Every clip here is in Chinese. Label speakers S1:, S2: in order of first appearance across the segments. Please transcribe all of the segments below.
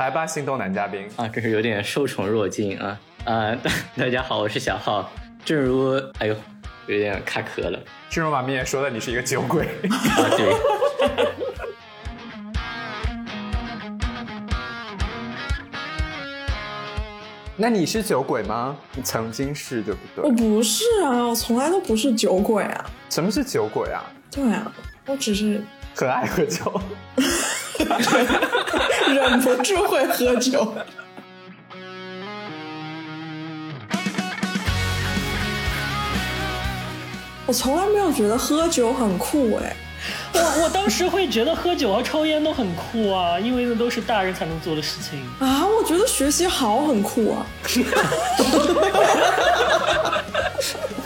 S1: 来吧，心动男嘉宾
S2: 啊，这是有点受宠若惊啊！啊，大家好，我是小浩。正如，哎呦，有点卡壳了。
S1: 正如马明也说的，你是一个酒鬼
S2: 啊，对。
S1: 那你是酒鬼吗？你曾经是，对不对？
S3: 我不是啊，我从来都不是酒鬼啊。
S1: 什么是酒鬼啊？
S3: 对啊，我只是
S1: 很爱喝酒。
S3: 忍不住会喝酒。我从来没有觉得喝酒很酷哎。
S4: 我我当时会觉得喝酒和抽烟都很酷啊，因为那都是大人才能做的事情
S3: 啊。我觉得学习好很酷啊。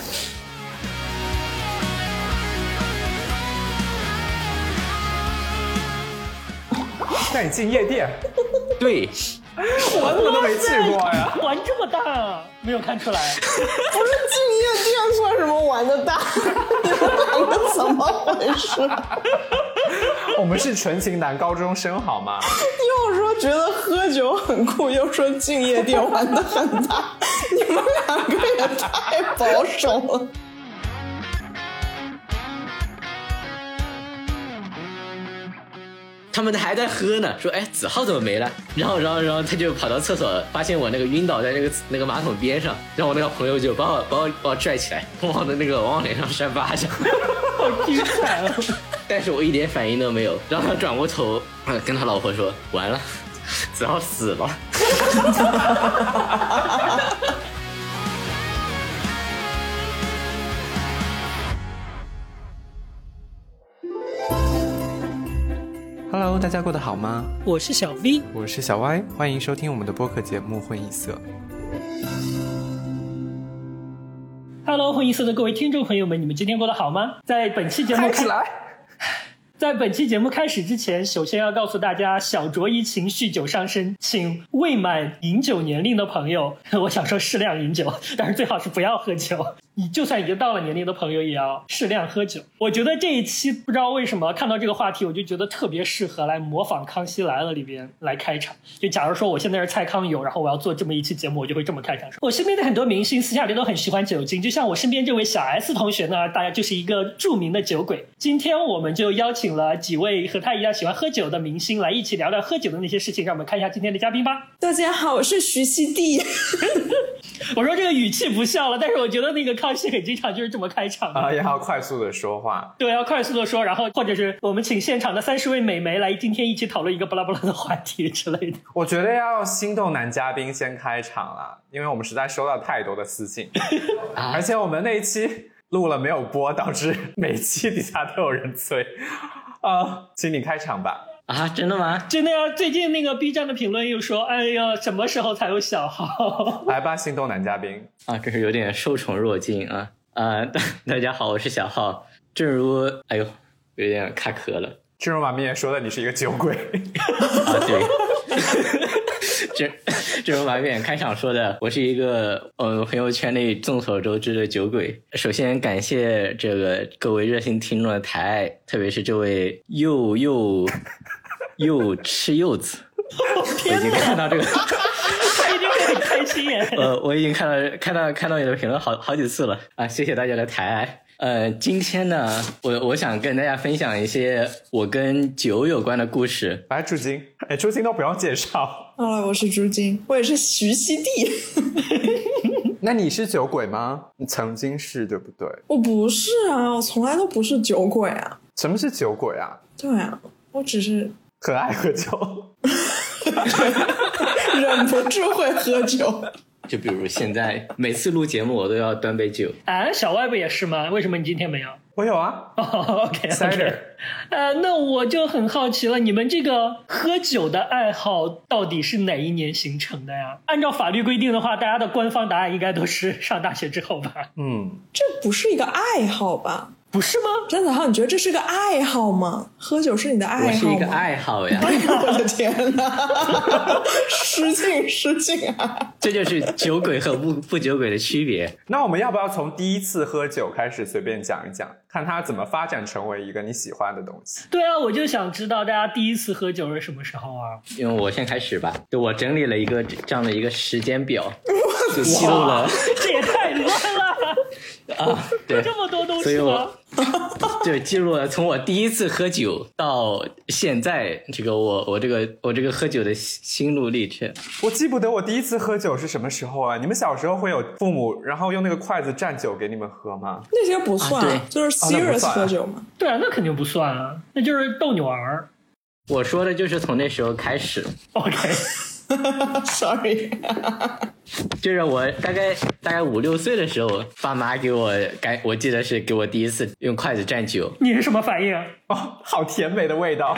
S1: 带你进夜店，
S2: 对，
S1: 我怎么都没去过呀？
S4: 玩这么大啊？没有看出来。
S3: 不是进夜店算什么玩的大？你们两个怎么回事？
S1: 我们是纯情男高中生好吗？
S3: 又说觉得喝酒很酷，又说进夜店玩的很大，你们两个也太保守了。
S2: 他们还在喝呢，说：“哎，子浩怎么没了？”然后，然后，然后他就跑到厕所，发现我那个晕倒在那个那个马桶边上，然后我那个朋友就把我把我把我拽起来，往的那个往我脸上扇巴掌，
S4: 好精彩啊！
S2: 但是我一点反应都没有。然后他转过头，跟他老婆说：“完了，子浩死了。”
S1: Hello，大家过得好吗？
S4: 我是小 V，
S1: 我是小 Y，欢迎收听我们的播客节目《混一色》。
S4: Hello，混一色的各位听众朋友们，你们今天过得好吗？在本期节目
S1: 开来，
S4: 在本期节目开始之前，首先要告诉大家，小酌怡情，酗酒伤身，请未满饮酒年龄的朋友，我想说适量饮酒，但是最好是不要喝酒。你就算已经到了年龄的朋友，也要适量喝酒。我觉得这一期不知道为什么看到这个话题，我就觉得特别适合来模仿《康熙来了》里边来开场。就假如说我现在是蔡康永，然后我要做这么一期节目，我就会这么开场。我身边的很多明星私下里都很喜欢酒精，就像我身边这位小 S 同学呢，大家就是一个著名的酒鬼。今天我们就邀请了几位和他一样喜欢喝酒的明星来一起聊聊喝酒的那些事情。让我们看一下今天的嘉宾吧。
S3: 大家好，我是徐熙娣。
S4: 我说这个语气不笑了，但是我觉得那个康熙很经常就是这么开场
S1: 啊，也要快速的说话，
S4: 对，要快速的说，然后或者是我们请现场的三十位美眉来今天一起讨论一个巴拉巴拉的话题之类的。
S1: 我觉得要心动男嘉宾先开场了，因为我们实在收到太多的私信，而且我们那一期录了没有播，导致每期底下都有人催啊，请你开场吧。
S2: 啊，真的吗？
S4: 真的呀！最近那个 B 站的评论又说：“哎呀，什么时候才有小号？”
S1: 来吧，心动男嘉宾
S2: 啊，这是有点受宠若惊啊！啊，大 大家好，我是小浩。正如，哎呦，有点卡壳了。
S1: 正如马明也说的，你是一个酒鬼
S2: 啊，对。正正如马明开场说的，我是一个嗯朋友圈内众所周知的酒鬼。首先感谢这个各位热心听众的抬爱，特别是这位又又。又吃柚子，我已经看到这个，
S4: 他一定会很开心耶。
S2: 呃，我已经看到看到看到你的评论好好几次了啊！谢谢大家的抬爱。呃，今天呢，我我想跟大家分享一些我跟酒有关的故事。
S1: 来，朱晶，哎，朱晶都不用介绍。
S3: 啊，我是朱晶，我也是徐熙娣。
S1: 那你是酒鬼吗？你曾经是，对不对？
S3: 我不是啊，我从来都不是酒鬼啊。
S1: 什么是酒鬼啊？
S3: 对啊，我只是。
S1: 很爱喝酒，
S3: 忍不住会喝酒。
S2: 就比如现在，每次录节目我都要端杯酒。
S4: 啊，小外不也是吗？为什么你今天没有？
S1: 我有啊。
S4: OK，Cider。呃，那我就很好奇了，你们这个喝酒的爱好到底是哪一年形成的呀？按照法律规定的话，大家的官方答案应该都是上大学之后吧？
S1: 嗯，
S3: 这不是一个爱好吧？
S4: 不是吗？
S3: 张子浩，你觉得这是个爱好吗？喝酒是你的爱好吗？
S2: 我是一个爱好呀，
S3: 我的天哪，失敬失敬啊！
S2: 这就是酒鬼和不不酒鬼的区别。
S1: 那我们要不要从第一次喝酒开始随便讲一讲，看它怎么发展成为一个你喜欢的东西？
S4: 对啊，我就想知道大家第一次喝酒是什么时候啊？
S2: 因为我先开始吧，就我整理了一个这样的一个时间表，就记录了
S4: 这也太乱了，
S2: 啊，对，
S4: 这么多东
S2: 所以我
S4: 西吗？
S2: 对记录了从我第一次喝酒到现在这个我我这个我这个喝酒的心心路历程。
S1: 我记不得我第一次喝酒是什么时候啊？你们小时候会有父母然后用那个筷子蘸酒给你们喝吗？
S3: 那些不算，
S2: 啊对
S3: 就是 serious 喝酒嘛。
S4: 对啊，那肯定不算啊，那就是逗你玩儿。
S2: 我说的就是从那时候开始
S4: ，OK，
S3: Sorry，
S2: 就是我大概大概五六岁的时候，爸妈给我该我记得是给我第一次用筷子蘸酒。
S4: 你是什么反应？
S1: 哦，好甜美的味道。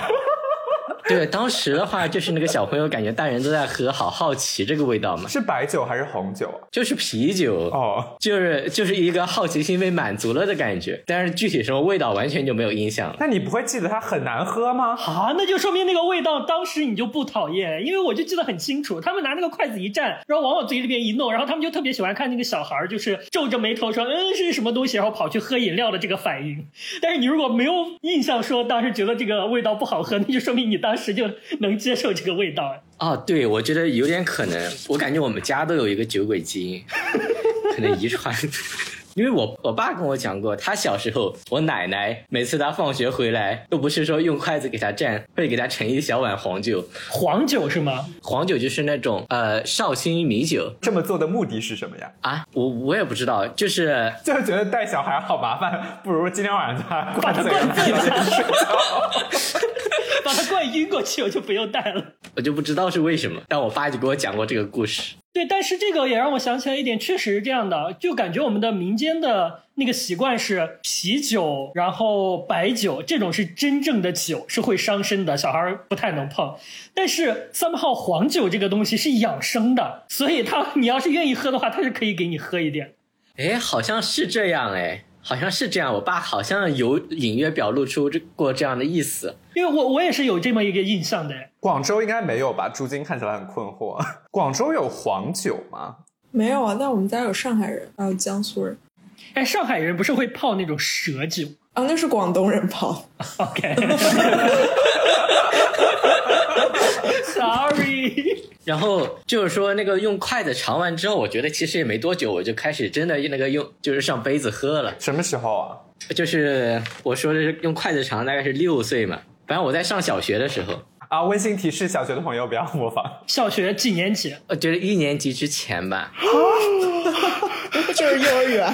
S2: 对，当时的话就是那个小朋友感觉大人都在喝，好好奇这个味道嘛，
S1: 是白酒还是红酒啊？
S2: 就是啤酒。
S1: 哦，
S2: 就是就是一个好奇心被满足了的感觉，但是具体什么味道完全就没有印象了。
S1: 那你不会记得它很难喝吗？
S4: 啊，那就说明那个味道当时你就不讨厌，因为我就记得很清楚，他们拿那个筷子一蘸，然后往我嘴里边一弄，然后他们就特别喜欢看那个小孩儿就是皱着眉头说，嗯，是什么东西，然后跑去喝饮料的这个反应。但是你如果没有印象说当时觉得这个味道不好喝，那就说明你当时就能接受这个味道。
S2: 哦，对，我觉得有点可能，我感觉我们家都有一个酒鬼基因，可能遗传。因为我我爸跟我讲过，他小时候，我奶奶每次他放学回来，都不是说用筷子给他蘸，会给他盛一小碗黄酒。
S4: 黄酒是吗？
S2: 黄酒就是那种呃绍兴米酒
S1: 这么做的目的是什么呀？
S2: 啊，我我也不知道，就是
S1: 就是觉得带小孩好麻烦，不如今天晚上就把它灌醉，
S4: 把 把它灌晕过去，我就不用带了。
S2: 我就不知道是为什么，但我爸就给我讲过这个故事。
S4: 对，但是这个也让我想起来一点，确实是这样的，就感觉我们的民间的那个习惯是啤酒，然后白酒这种是真正的酒，是会伤身的，小孩儿不太能碰。但是 somehow 黄酒这个东西是养生的，所以他你要是愿意喝的话，他是可以给你喝一点。
S2: 哎，好像是这样哎，好像是这样。我爸好像有隐约表露出这过这样的意思。
S4: 因为我我也是有这么一个印象的，
S1: 广州应该没有吧？朱金看起来很困惑。广州有黄酒吗？
S3: 没有啊，但我们家有上海人，还有江苏人。
S4: 哎，上海人不是会泡那种蛇酒
S3: 啊，那是广东人泡。
S4: OK，Sorry，
S2: 然后就是说，那个用筷子尝完之后，我觉得其实也没多久，我就开始真的那个用就是上杯子喝了。
S1: 什么时候啊？
S2: 就是我说的是用筷子尝，大概是六岁嘛。反正我在上小学的时候，
S1: 啊，温馨提示，小学的朋友不要模仿。
S4: 小学几年级？
S2: 我觉得一年级之前吧。
S3: 就是幼儿园。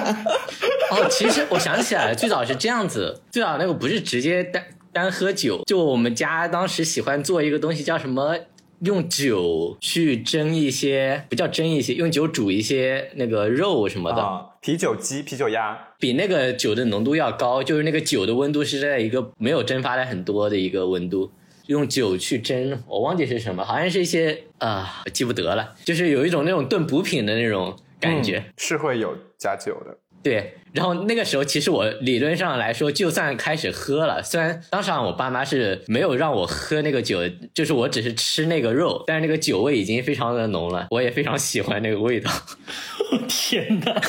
S2: 哦，其实我想起来了，最早是这样子，最早那个不是直接单单喝酒，就我们家当时喜欢做一个东西叫什么，用酒去蒸一些，不叫蒸一些，用酒煮一些那个肉什么的。
S1: 啊，啤酒鸡、啤酒鸭，
S2: 比那个酒的浓度要高，就是那个酒的温度是在一个没有蒸发的很多的一个温度，用酒去蒸，我忘记是什么，好像是一些啊、我记不得了，就是有一种那种炖补品的那种感觉。
S1: 嗯是会有加酒的。
S2: 对，然后那个时候其实我理论上来说，就算开始喝了，虽然当时我爸妈是没有让我喝那个酒，就是我只是吃那个肉，但是那个酒味已经非常的浓了，我也非常喜欢那个味道。
S4: 天哪，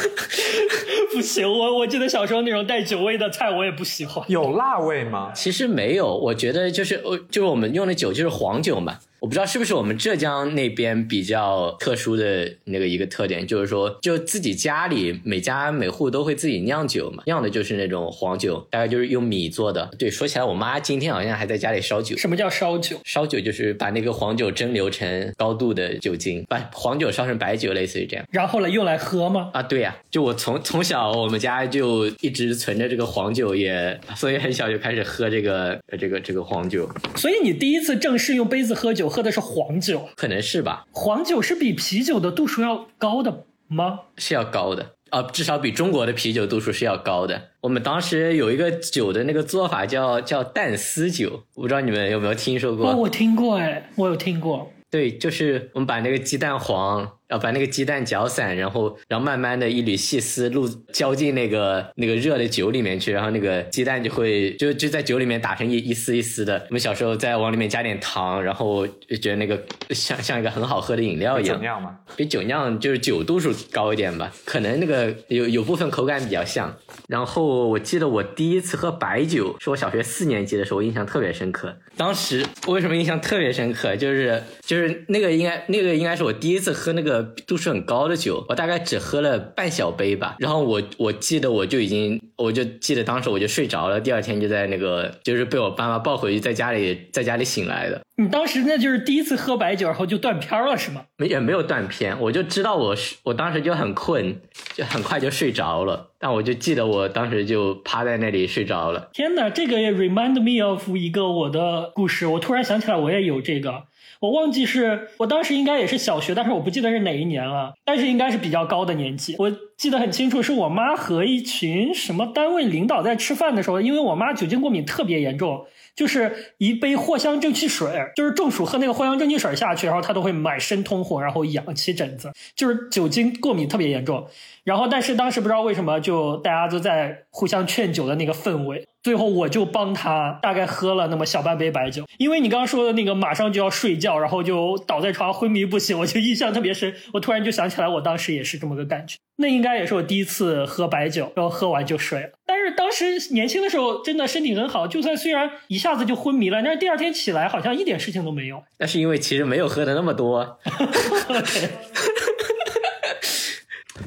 S4: 不行，我我记得小时候那种带酒味的菜我也不喜欢。
S1: 有辣味吗？
S2: 其实没有，我觉得就是呃，就是我们用的酒就是黄酒嘛。我不知道是不是我们浙江那边比较特殊的那个一个特点，就是说，就自己家里每家每户都会自己酿酒嘛，酿的就是那种黄酒，大概就是用米做的。对，说起来，我妈今天好像还在家里烧酒。
S4: 什么叫烧酒？
S2: 烧酒就是把那个黄酒蒸馏成高度的酒精，把黄酒烧成白酒，类似于这样。
S4: 然后呢用来喝吗？
S2: 啊，对呀、就我从从小我们家就一直存着这个黄酒也，所以很小就开始喝这个呃这个这个黄酒，
S4: 所以你第一次正式用杯子喝酒，喝的是黄酒。
S2: 可能是吧，
S4: 黄酒是比啤酒的度数要高的吗？
S2: 是要高的。啊，至少比中国的啤酒度数是要高的。我们当时有一个酒的那个做法叫叫蛋丝酒，我不知道你们有没有听说过？
S4: 哦，我听过，哎，我有听过。
S2: 对，就是我们把那个鸡蛋黄要把那个鸡蛋搅散，然后然后慢慢的一缕细丝入浇进那个那个热的酒里面去，然后那个鸡蛋就会就就在酒里面打成一一丝一丝的。我们小时候再往里面加点糖，然后就觉得那个像像一个很好喝的饮料一样。
S1: 酒酿吗？
S2: 比酒酿就是酒度数高一点吧，可能那个有有部分口感比较像。然后我记得我第一次喝白酒是我小学四年级的时候，我印象特别深刻。当时为什么印象特别深刻？就是就是那个应该那个应该是我第一次喝那个度数很高的酒，我大概只喝了半小杯吧。然后我我记得我就已经我就记得当时我就睡着了，第二天就在那个就是被我爸妈抱回去，在家里在家里醒来的。
S4: 你当时那就是第一次喝白酒，然后就断片了是吗？
S2: 没也没有断片，我就知道我是我当时就很困，就很快就睡着了。但我就记得我当时就趴在那里睡着了。
S4: 天哪，这个也 remind me of 一个我的故事。我突然想起来，我也有这个。我忘记是我当时应该也是小学，但是我不记得是哪一年了。但是应该是比较高的年纪。我记得很清楚，是我妈和一群什么单位领导在吃饭的时候，因为我妈酒精过敏特别严重。就是一杯藿香正气水，就是中暑喝那个藿香正气水下去，然后她都会满身通红，然后痒起疹子，就是酒精过敏特别严重。然后，但是当时不知道为什么，就大家都在互相劝酒的那个氛围，最后我就帮他大概喝了那么小半杯白酒。因为你刚刚说的那个马上就要睡觉，然后就倒在床上昏迷不醒，我就印象特别深。我突然就想起来，我当时也是这么个感觉。那应该也是我第一次喝白酒，然后喝完就睡了。但是当时年轻的时候真的身体很好，就算虽然一下子就昏迷了，但是第二天起来好像一点事情都没有。
S2: 那是因为其实没有喝的那么多。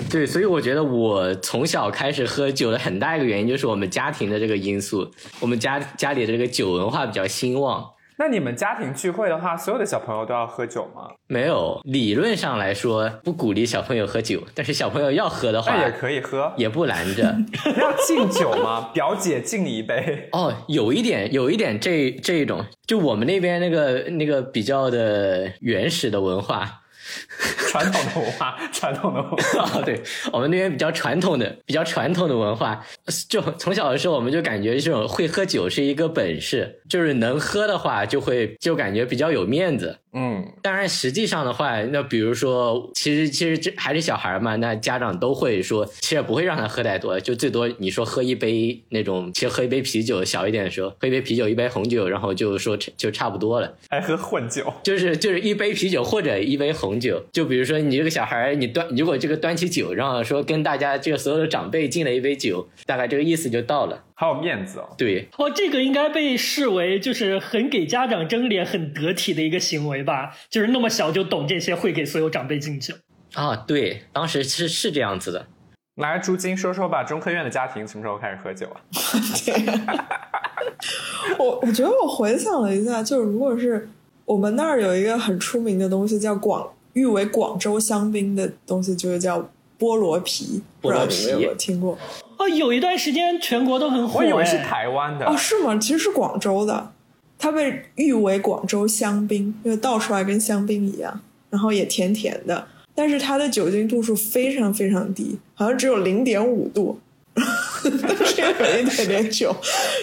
S2: 对，所以我觉得我从小开始喝酒的很大一个原因就是我们家庭的这个因素，我们家家里的这个酒文化比较兴旺。
S1: 那你们家庭聚会的话，所有的小朋友都要喝酒吗？
S2: 没有，理论上来说不鼓励小朋友喝酒，但是小朋友要喝的话
S1: 那也可以喝，
S2: 也不拦着。
S1: 要敬酒吗？表姐敬你一杯。
S2: 哦，有一点，有一点这这一种，就我们那边那个那个比较的原始的文化。
S1: 传统的文化，传统的文化，
S2: 对我们那边比较传统的、比较传统的文化，就从小的时候我们就感觉这种会喝酒是一个本事，就是能喝的话就会就感觉比较有面子。
S1: 嗯，
S2: 当然，实际上的话，那比如说，其实其实这还是小孩嘛，那家长都会说，其实不会让他喝太多，就最多你说喝一杯那种，其实喝一杯啤酒小一点的时候，喝一杯啤酒，一杯红酒，然后就说就差不多了。
S1: 还喝混酒，
S2: 就是就是一杯啤酒或者一杯红酒，就比如说你这个小孩，你端如果这个端起酒，然后说跟大家这个所有的长辈敬了一杯酒，大概这个意思就到了。
S1: 好有面子哦，
S2: 对
S4: 哦，这个应该被视为就是很给家长争脸、很得体的一个行为吧？就是那么小就懂这些，会给所有长辈敬酒
S2: 啊？对，当时是是这样子的。
S1: 来，朱金说说吧，中科院的家庭什么时候开始喝酒啊？
S3: 我我觉得我回想了一下，就是如果是我们那儿有一个很出名的东西，叫广誉为广州香槟的东西，就是叫菠萝啤，
S2: 菠萝
S3: 啤有没有听过？
S4: 哦，有一段时间全国都很火，
S1: 我以为是台湾的。
S3: 哦，是吗？其实是广州的，它被誉为广州香槟，因为倒出来跟香槟一样，然后也甜甜的，但是它的酒精度数非常非常低，好像只有零点五度，但 是有一点点酒，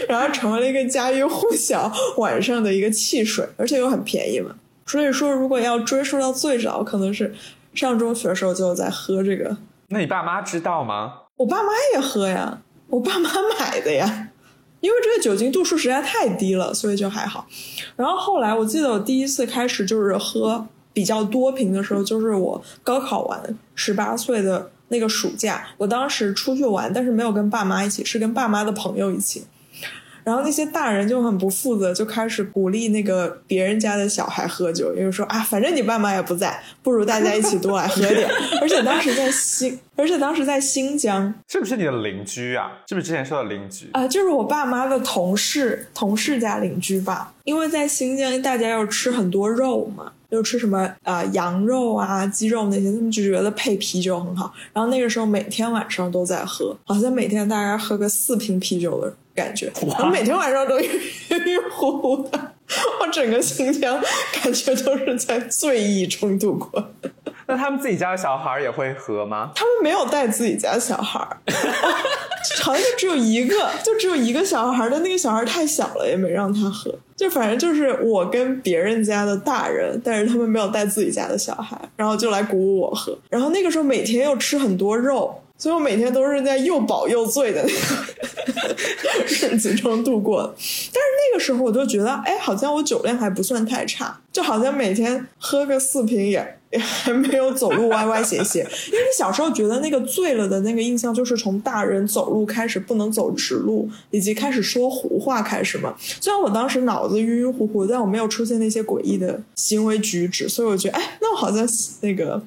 S3: 然后成为了一个家喻户晓晚上的一个汽水，而且又很便宜嘛。所以说，如果要追溯到最早，可能是上中学的时候就在喝这个。
S1: 那你爸妈知道吗？
S3: 我爸妈也喝呀，我爸妈买的呀，因为这个酒精度数实在太低了，所以就还好。然后后来我记得我第一次开始就是喝比较多瓶的时候，就是我高考完十八岁的那个暑假，我当时出去玩，但是没有跟爸妈一起，是跟爸妈的朋友一起。然后那些大人就很不负责，就开始鼓励那个别人家的小孩喝酒，因为说啊，反正你爸妈也不在，不如大家一起多来喝点。而且当时在新，而且当时在新疆，
S1: 是不是你的邻居啊？是不是之前说的邻居
S3: 啊？就是我爸妈的同事，同事家邻居吧。因为在新疆，大家要吃很多肉嘛，就吃什么啊羊肉啊、鸡肉那些，他们就觉得配啤酒很好。然后那个时候每天晚上都在喝，好像每天大概喝个四瓶啤酒的。感觉，然后每天晚上都晕晕乎乎的，我整个新疆感觉都是在醉意中度过。
S1: 那他们自己家的小孩也会喝吗？
S3: 他们没有带自己家小孩，好像就只有一个，就只有一个小孩，但那个小孩太小了，也没让他喝。就反正就是我跟别人家的大人，但是他们没有带自己家的小孩，然后就来鼓舞我喝。然后那个时候每天又吃很多肉，所以我每天都是在又饱又醉的那个 日子中度过。个时候我就觉得，哎，好像我酒量还不算太差，就好像每天喝个四瓶也也。还没有走路歪歪斜斜，因为你小时候觉得那个醉了的那个印象，就是从大人走路开始不能走直路，以及开始说胡话开始嘛。虽然我当时脑子晕晕乎乎，但我没有出现那些诡异的行为举止，所以我觉得，哎，那我好像那个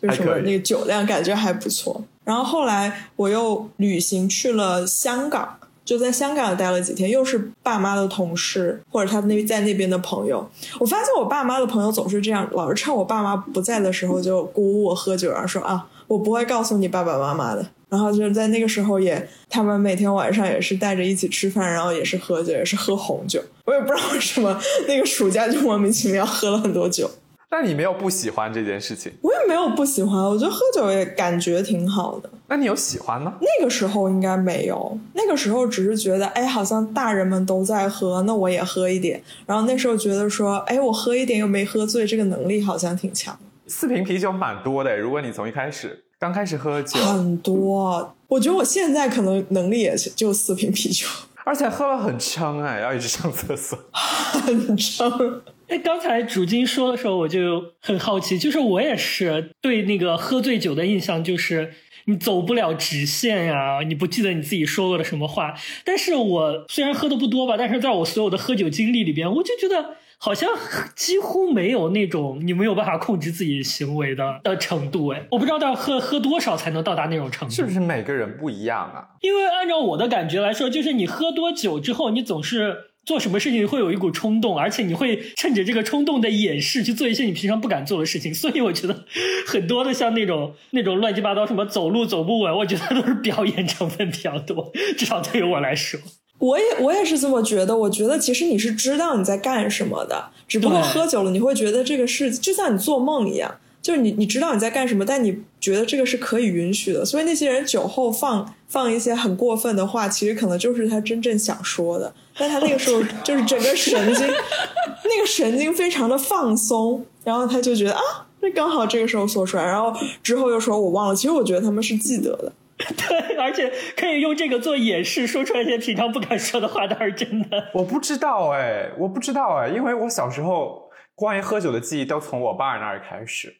S3: 就是什么那个酒量感觉还不错。然后后来我又旅行去了香港。就在香港待了几天，又是爸妈的同事或者他那在那边的朋友。我发现我爸妈的朋友总是这样，老是趁我爸妈不在的时候就鼓舞我喝酒，然后说啊，我不会告诉你爸爸妈妈的。然后就是在那个时候也，他们每天晚上也是带着一起吃饭，然后也是喝酒，也是喝红酒。我也不知道为什么那个暑假就莫名其妙喝了很多酒。
S1: 但你没有不喜欢这件事情？
S3: 我也没有不喜欢，我觉得喝酒也感觉挺好的。
S1: 那你有喜欢吗？
S3: 那个时候应该没有，那个时候只是觉得，哎，好像大人们都在喝，那我也喝一点。然后那时候觉得说，哎，我喝一点又没喝醉，这个能力好像挺强。
S1: 四瓶啤酒蛮多的，如果你从一开始刚开始喝酒，
S3: 很多。我觉得我现在可能能力也就四瓶啤酒，
S1: 而且喝了很撑哎，要一直上厕所，
S3: 很撑。
S4: 哎，刚才主金说的时候，我就很好奇，就是我也是对那个喝醉酒的印象，就是你走不了直线呀，你不记得你自己说过的什么话。但是我虽然喝的不多吧，但是在我所有的喝酒经历里边，我就觉得好像几乎没有那种你没有办法控制自己行为的的程度。哎，我不知道要喝喝多少才能到达那种程度，
S1: 是不是每个人不一样啊？
S4: 因为按照我的感觉来说，就是你喝多酒之后，你总是。做什么事情会有一股冲动，而且你会趁着这个冲动的掩饰去做一些你平常不敢做的事情，所以我觉得很多的像那种那种乱七八糟什么走路走不稳，我觉得都是表演成分比较多，至少对于我来说，
S3: 我也我也是这么觉得。我觉得其实你是知道你在干什么的，只不过喝酒了你会觉得这个事就像你做梦一样。就是你，你知道你在干什么，但你觉得这个是可以允许的，所以那些人酒后放放一些很过分的话，其实可能就是他真正想说的，但他那个时候就是整个神经，那个神经非常的放松，然后他就觉得啊，那刚好这个时候说出来，然后之后又说我忘了，其实我觉得他们是记得的，
S4: 对，而且可以用这个做掩饰，说出来一些平常不敢说的话，倒是真的。
S1: 我不知道哎，我不知道哎，因为我小时候关于喝酒的记忆都从我爸那儿开始。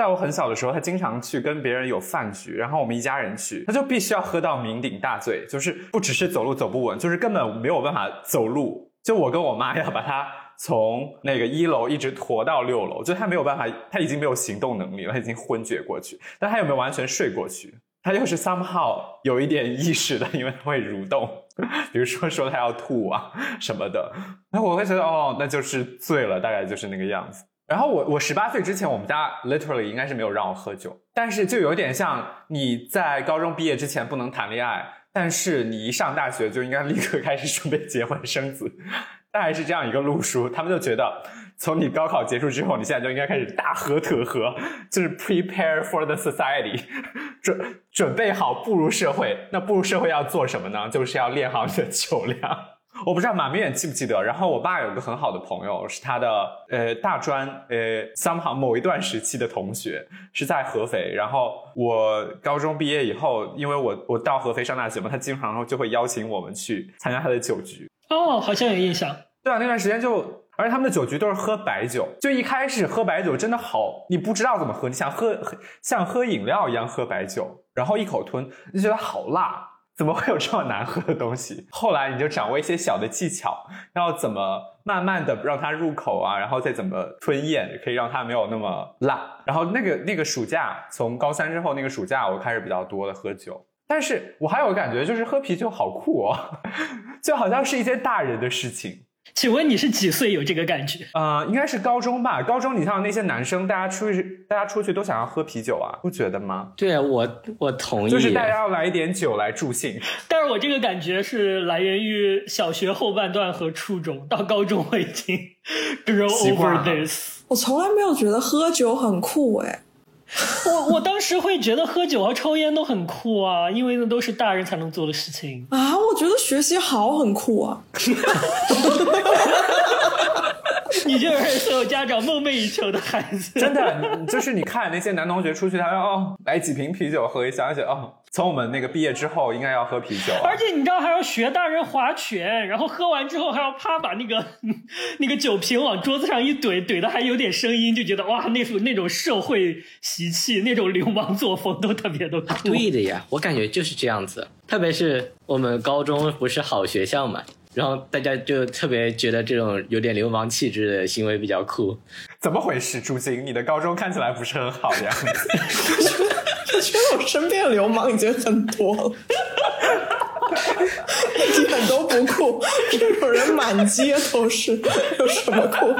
S1: 在我很小的时候，他经常去跟别人有饭局，然后我们一家人去，他就必须要喝到酩酊大醉，就是不只是走路走不稳，就是根本没有办法走路。就我跟我妈要把他从那个一楼一直驮到六楼，就他没有办法，他已经没有行动能力了，他已经昏厥过去。但他有没有完全睡过去？他又是 somehow 有一点意识的，因为他会蠕动，比如说说他要吐啊什么的。那我会觉得哦，那就是醉了，大概就是那个样子。然后我我十八岁之前，我们家 literally 应该是没有让我喝酒，但是就有点像你在高中毕业之前不能谈恋爱，但是你一上大学就应该立刻开始准备结婚生子，大概是这样一个路数。他们就觉得，从你高考结束之后，你现在就应该开始大喝特喝，就是 prepare for the society，准准备好步入社会。那步入社会要做什么呢？就是要练好你的酒量。我不知道马明远记不记得，然后我爸有个很好的朋友，是他的呃大专呃 somehow 某一段时期的同学，是在合肥。然后我高中毕业以后，因为我我到合肥上大学嘛，他经常就会邀请我们去参加他的酒局。
S4: 哦，好像有印象。
S1: 对啊，那段时间就，而且他们的酒局都是喝白酒，就一开始喝白酒真的好，你不知道怎么喝，你想喝像喝饮料一样喝白酒，然后一口吞，就觉得好辣。怎么会有这么难喝的东西？后来你就掌握一些小的技巧，要怎么慢慢的让它入口啊，然后再怎么吞咽，可以让它没有那么辣。然后那个那个暑假，从高三之后那个暑假，我开始比较多的喝酒。但是我还有感觉，就是喝啤酒好酷哦，就好像是一件大人的事情。
S4: 请问你是几岁有这个感觉？
S1: 呃，应该是高中吧。高中你像那些男生，大家出去，大家出去都想要喝啤酒啊，不觉得吗？
S2: 对啊，我我同意。
S1: 就是大家要来一点酒来助兴。
S4: 但是我这个感觉是来源于小学后半段和初中，到高中我已经 grow over this。
S3: 我从来没有觉得喝酒很酷哎。
S4: 我我当时会觉得喝酒和抽烟都很酷啊，因为那都是大人才能做的事情。
S3: 啊，我觉得学习好很酷啊。
S4: 你就是所有家长梦寐以求的孩子。
S1: 真的，就是你看那些男同学出去，他说哦，来几瓶啤酒喝一下，而且哦，从我们那个毕业之后应该要喝啤酒啊。
S4: 而且你知道还要学大人划拳，然后喝完之后还要啪把那个那个酒瓶往桌子上一怼，怼的还有点声音，就觉得哇，那种那种社会习气、那种流氓作风都特别的酷。
S2: 对的呀，我感觉就是这样子。特别是我们高中不是好学校嘛，然后大家就特别觉得这种有点流氓气质的行为比较酷。
S1: 怎么回事，朱晶？你的高中看起来不是很好的样子。
S3: 我觉得我身边的流氓已经很多了，一点都不酷。这种人满街都是，有什么酷？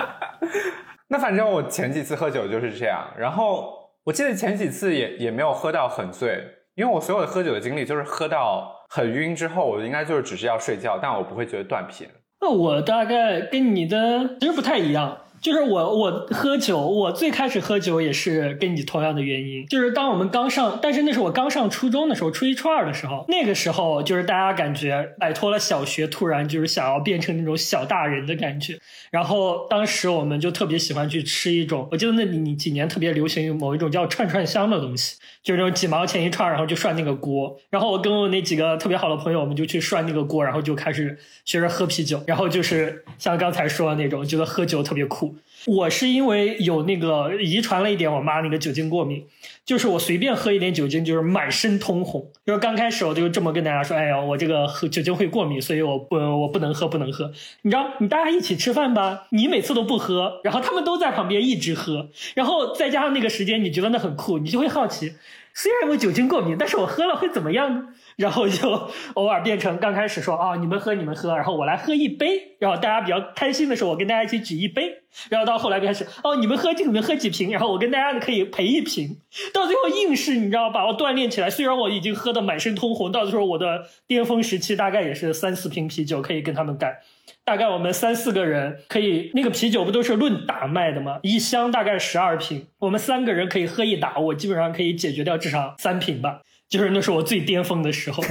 S1: 那反正我前几次喝酒就是这样，然后我记得前几次也也没有喝到很醉，因为我所有的喝酒的经历就是喝到很晕之后，我应该就是只是要睡觉，但我不会觉得断片。
S4: 那我大概跟你的其实不太一样。就是我，我喝酒，我最开始喝酒也是跟你同样的原因，就是当我们刚上，但是那是我刚上初中的时候，初一初二的时候，那个时候就是大家感觉摆脱了小学，突然就是想要变成那种小大人的感觉，然后当时我们就特别喜欢去吃一种，我记得那你几年特别流行某一种叫串串香的东西，就是那种几毛钱一串，然后就涮那个锅，然后我跟我那几个特别好的朋友，我们就去涮那个锅，然后就开始学着喝啤酒，然后就是像刚才说的那种，觉得喝酒特别酷。我是因为有那个遗传了一点我妈那个酒精过敏，就是我随便喝一点酒精就是满身通红。就是刚开始我就这么跟大家说，哎呀，我这个喝酒精会过敏，所以我不我不能喝不能喝。你知道，你大家一起吃饭吧，你每次都不喝，然后他们都在旁边一直喝，然后再加上那个时间，你觉得那很酷，你就会好奇，虽然我酒精过敏，但是我喝了会怎么样呢？然后就偶尔变成刚开始说啊，你们喝你们喝，然后我来喝一杯，然后大家比较开心的时候，我跟大家一起举一杯，然后到后来开始哦，你们喝你们喝几瓶，然后我跟大家可以陪一瓶，到最后硬是你知道把我锻炼起来，虽然我已经喝的满身通红，到时候我的巅峰时期大概也是三四瓶啤酒可以跟他们干，大概我们三四个人可以那个啤酒不都是论打卖的吗？一箱大概十二瓶，我们三个人可以喝一打，我基本上可以解决掉至少三瓶吧。就是那是我最巅峰的时候，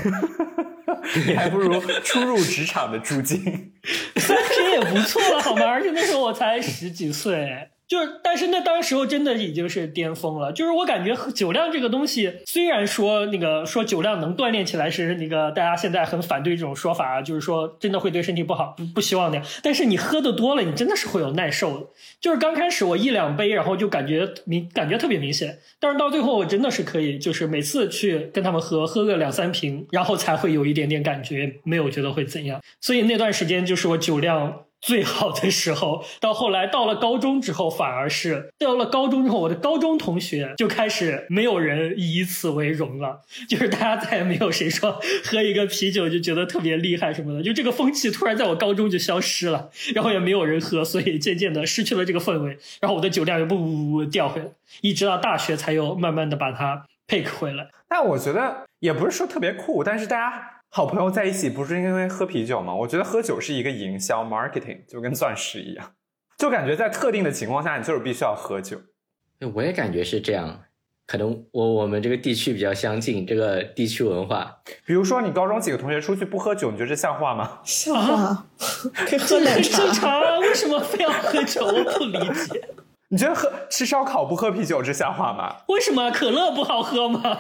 S1: 你还不如初入职场的朱静，
S4: 三十也不错了，好吗？而且那时候我才十几岁。就是，但是那当时候真的已经是巅峰了。就是我感觉酒量这个东西，虽然说那个说酒量能锻炼起来是那个大家现在很反对这种说法，就是说真的会对身体不好，不不希望那样。但是你喝的多了，你真的是会有耐受的。就是刚开始我一两杯，然后就感觉明感觉特别明显，但是到最后我真的是可以，就是每次去跟他们喝，喝个两三瓶，然后才会有一点点感觉，没有觉得会怎样。所以那段时间就是我酒量。最好的时候，到后来到了高中之后，反而是到了高中之后，我的高中同学就开始没有人以此为荣了，就是大家再也没有谁说喝一个啤酒就觉得特别厉害什么的，就这个风气突然在我高中就消失了，然后也没有人喝，所以渐渐的失去了这个氛围，然后我的酒量又不不不掉回来，一直到大学才又慢慢的把它 pick 回来。
S1: 但我觉得也不是说特别酷，但是大家。好朋友在一起不是因为喝啤酒吗？我觉得喝酒是一个营销 marketing，就跟钻石一样，就感觉在特定的情况下，你就是必须要喝酒。
S2: 我也感觉是这样，可能我我们这个地区比较相近，这个地区文化。
S1: 比如说，你高中几个同学出去不喝酒，你觉得这像话吗？
S3: 像话，可以喝奶
S4: 茶。茶为什么非要喝酒？我不理解。
S1: 你觉得喝吃烧烤不喝啤酒这像话吗？
S4: 为什么可乐不好喝吗？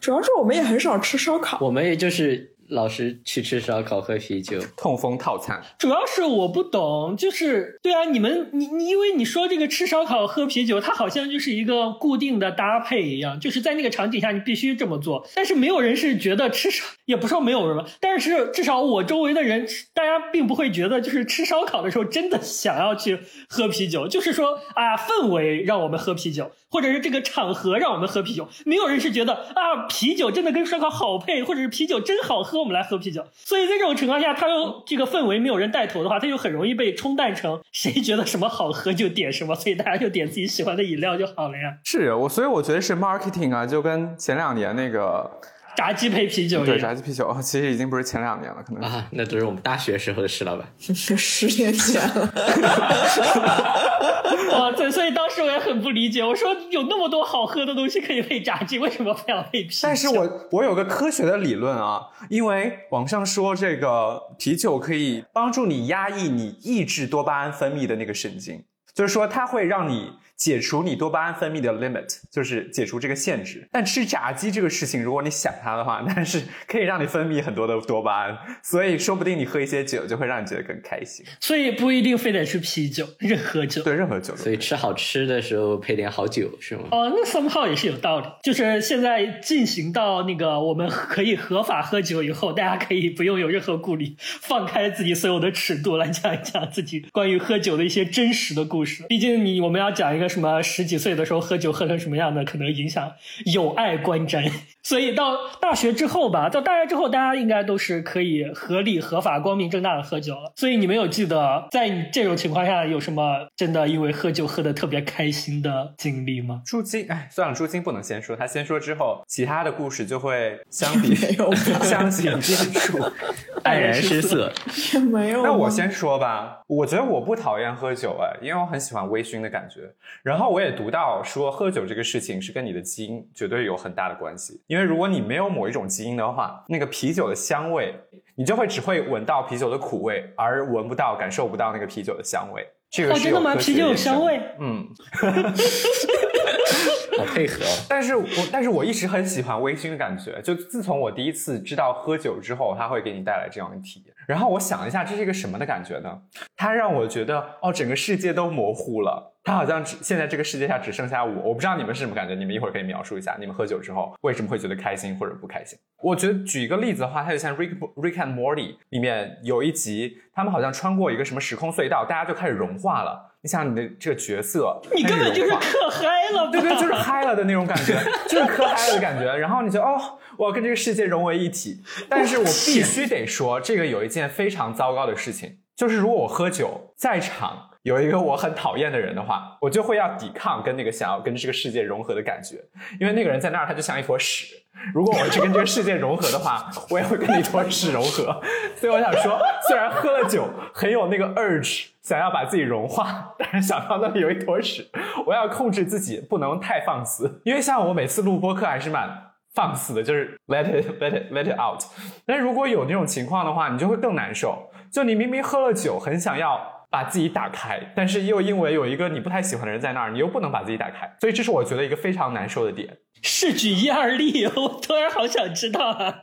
S3: 主要是我们也很少吃烧烤，
S2: 我们也就是。老师去吃烧烤喝啤酒，
S1: 痛风套餐。
S4: 主要是我不懂，就是对啊，你们你你，因为你说这个吃烧烤喝啤酒，它好像就是一个固定的搭配一样，就是在那个场景下你必须这么做。但是没有人是觉得吃烧，也不说没有人吧，但是至少我周围的人，大家并不会觉得就是吃烧烤的时候真的想要去喝啤酒，就是说啊氛围让我们喝啤酒。或者是这个场合让我们喝啤酒，没有人是觉得啊啤酒真的跟烧烤好配，或者是啤酒真好喝，我们来喝啤酒。所以在这种情况下，他又这个氛围没有人带头的话，他就很容易被冲淡成谁觉得什么好喝就点什么，所以大家就点自己喜欢的饮料就好了呀。
S1: 是我，所以我觉得是 marketing 啊，就跟前两年那个
S4: 炸鸡配啤酒。
S1: 对，炸鸡啤酒，其实已经不是前两年了，可能
S2: 啊，那都是我们大学时候的事了吧？
S3: 十年前了。
S4: 哇，对，所以当时我也很不理解，我说有那么多好喝的东西可以配炸鸡，为什么非要配啤酒？
S1: 但是我我有个科学的理论啊，因为网上说这个啤酒可以帮助你压抑你抑制多巴胺分泌的那个神经，就是说它会让你。解除你多巴胺分泌的 limit，就是解除这个限制。但吃炸鸡这个事情，如果你想它的话，但是可以让你分泌很多的多巴胺，所以说不定你喝一些酒就会让你觉得更开心。
S4: 所以不一定非得是啤酒，任何酒
S1: 对任何酒。
S2: 所以吃好吃的时候配点好酒是吗？
S4: 哦，那 somehow 也是有道理。就是现在进行到那个我们可以合法喝酒以后，大家可以不用有任何顾虑，放开自己所有的尺度来讲一讲自己关于喝酒的一些真实的故事。毕竟你我们要讲一个。什么十几岁的时候喝酒喝成什么样的，可能影响有碍观瞻。所以到大学之后吧，到大学之后，大家应该都是可以合理、合法、光明正大的喝酒了。所以你们有记得在你这种情况下有什么真的因为喝酒喝的特别开心的经历吗？
S1: 朱金，哎，算了，朱金不能先说，他先说之后，其他的故事就会相比相形见绌，
S2: 黯然失色。
S3: 也没有。
S1: 那我先说吧，我觉得我不讨厌喝酒，哎，因为我很喜欢微醺的感觉。然后我也读到说，喝酒这个事情是跟你的基因绝对有很大的关系。因为如果你没有某一种基因的话，那个啤酒的香味，你就会只会闻到啤酒的苦味，而闻不到、感受不到那个啤酒的香味。这个是
S4: 真的吗？啤酒有香味？
S1: 嗯，
S2: 好配合。
S1: 但是我但是我一直很喜欢微醺的感觉。就自从我第一次知道喝酒之后，它会给你带来这样的体验。然后我想一下，这是一个什么的感觉呢？它让我觉得，哦，整个世界都模糊了。它好像只现在这个世界上只剩下我，我不知道你们是什么感觉，你们一会儿可以描述一下，你们喝酒之后为什么会觉得开心或者不开心？我觉得举一个例子的话，它就像 Rick Rick and Morty 里面有一集，他们好像穿过一个什么时空隧道，大家就开始融化了。你想你的这个角色，
S4: 你根本就是嗑嗨了，
S1: 对对，就是嗨了的那种感觉，就是嗑嗨了的感觉。然后你就哦，我要跟这个世界融为一体。但是我必须得说，这个有一件非常糟糕的事情，就是如果我喝酒在场。有一个我很讨厌的人的话，我就会要抵抗跟那个想要跟这个世界融合的感觉，因为那个人在那儿，他就像一坨屎。如果我去跟这个世界融合的话，我也会跟那坨屎融合。所以我想说，虽然喝了酒很有那个 urge 想要把自己融化，但是想到那里有一坨屎，我要控制自己不能太放肆。因为像我每次录播课还是蛮放肆的，就是 let it let it let it out。但如果有那种情况的话，你就会更难受。就你明明喝了酒，很想要。把自己打开，但是又因为有一个你不太喜欢的人在那儿，你又不能把自己打开，所以这是我觉得一个非常难受的点。
S4: 是举一二例，我突然好想知道啊，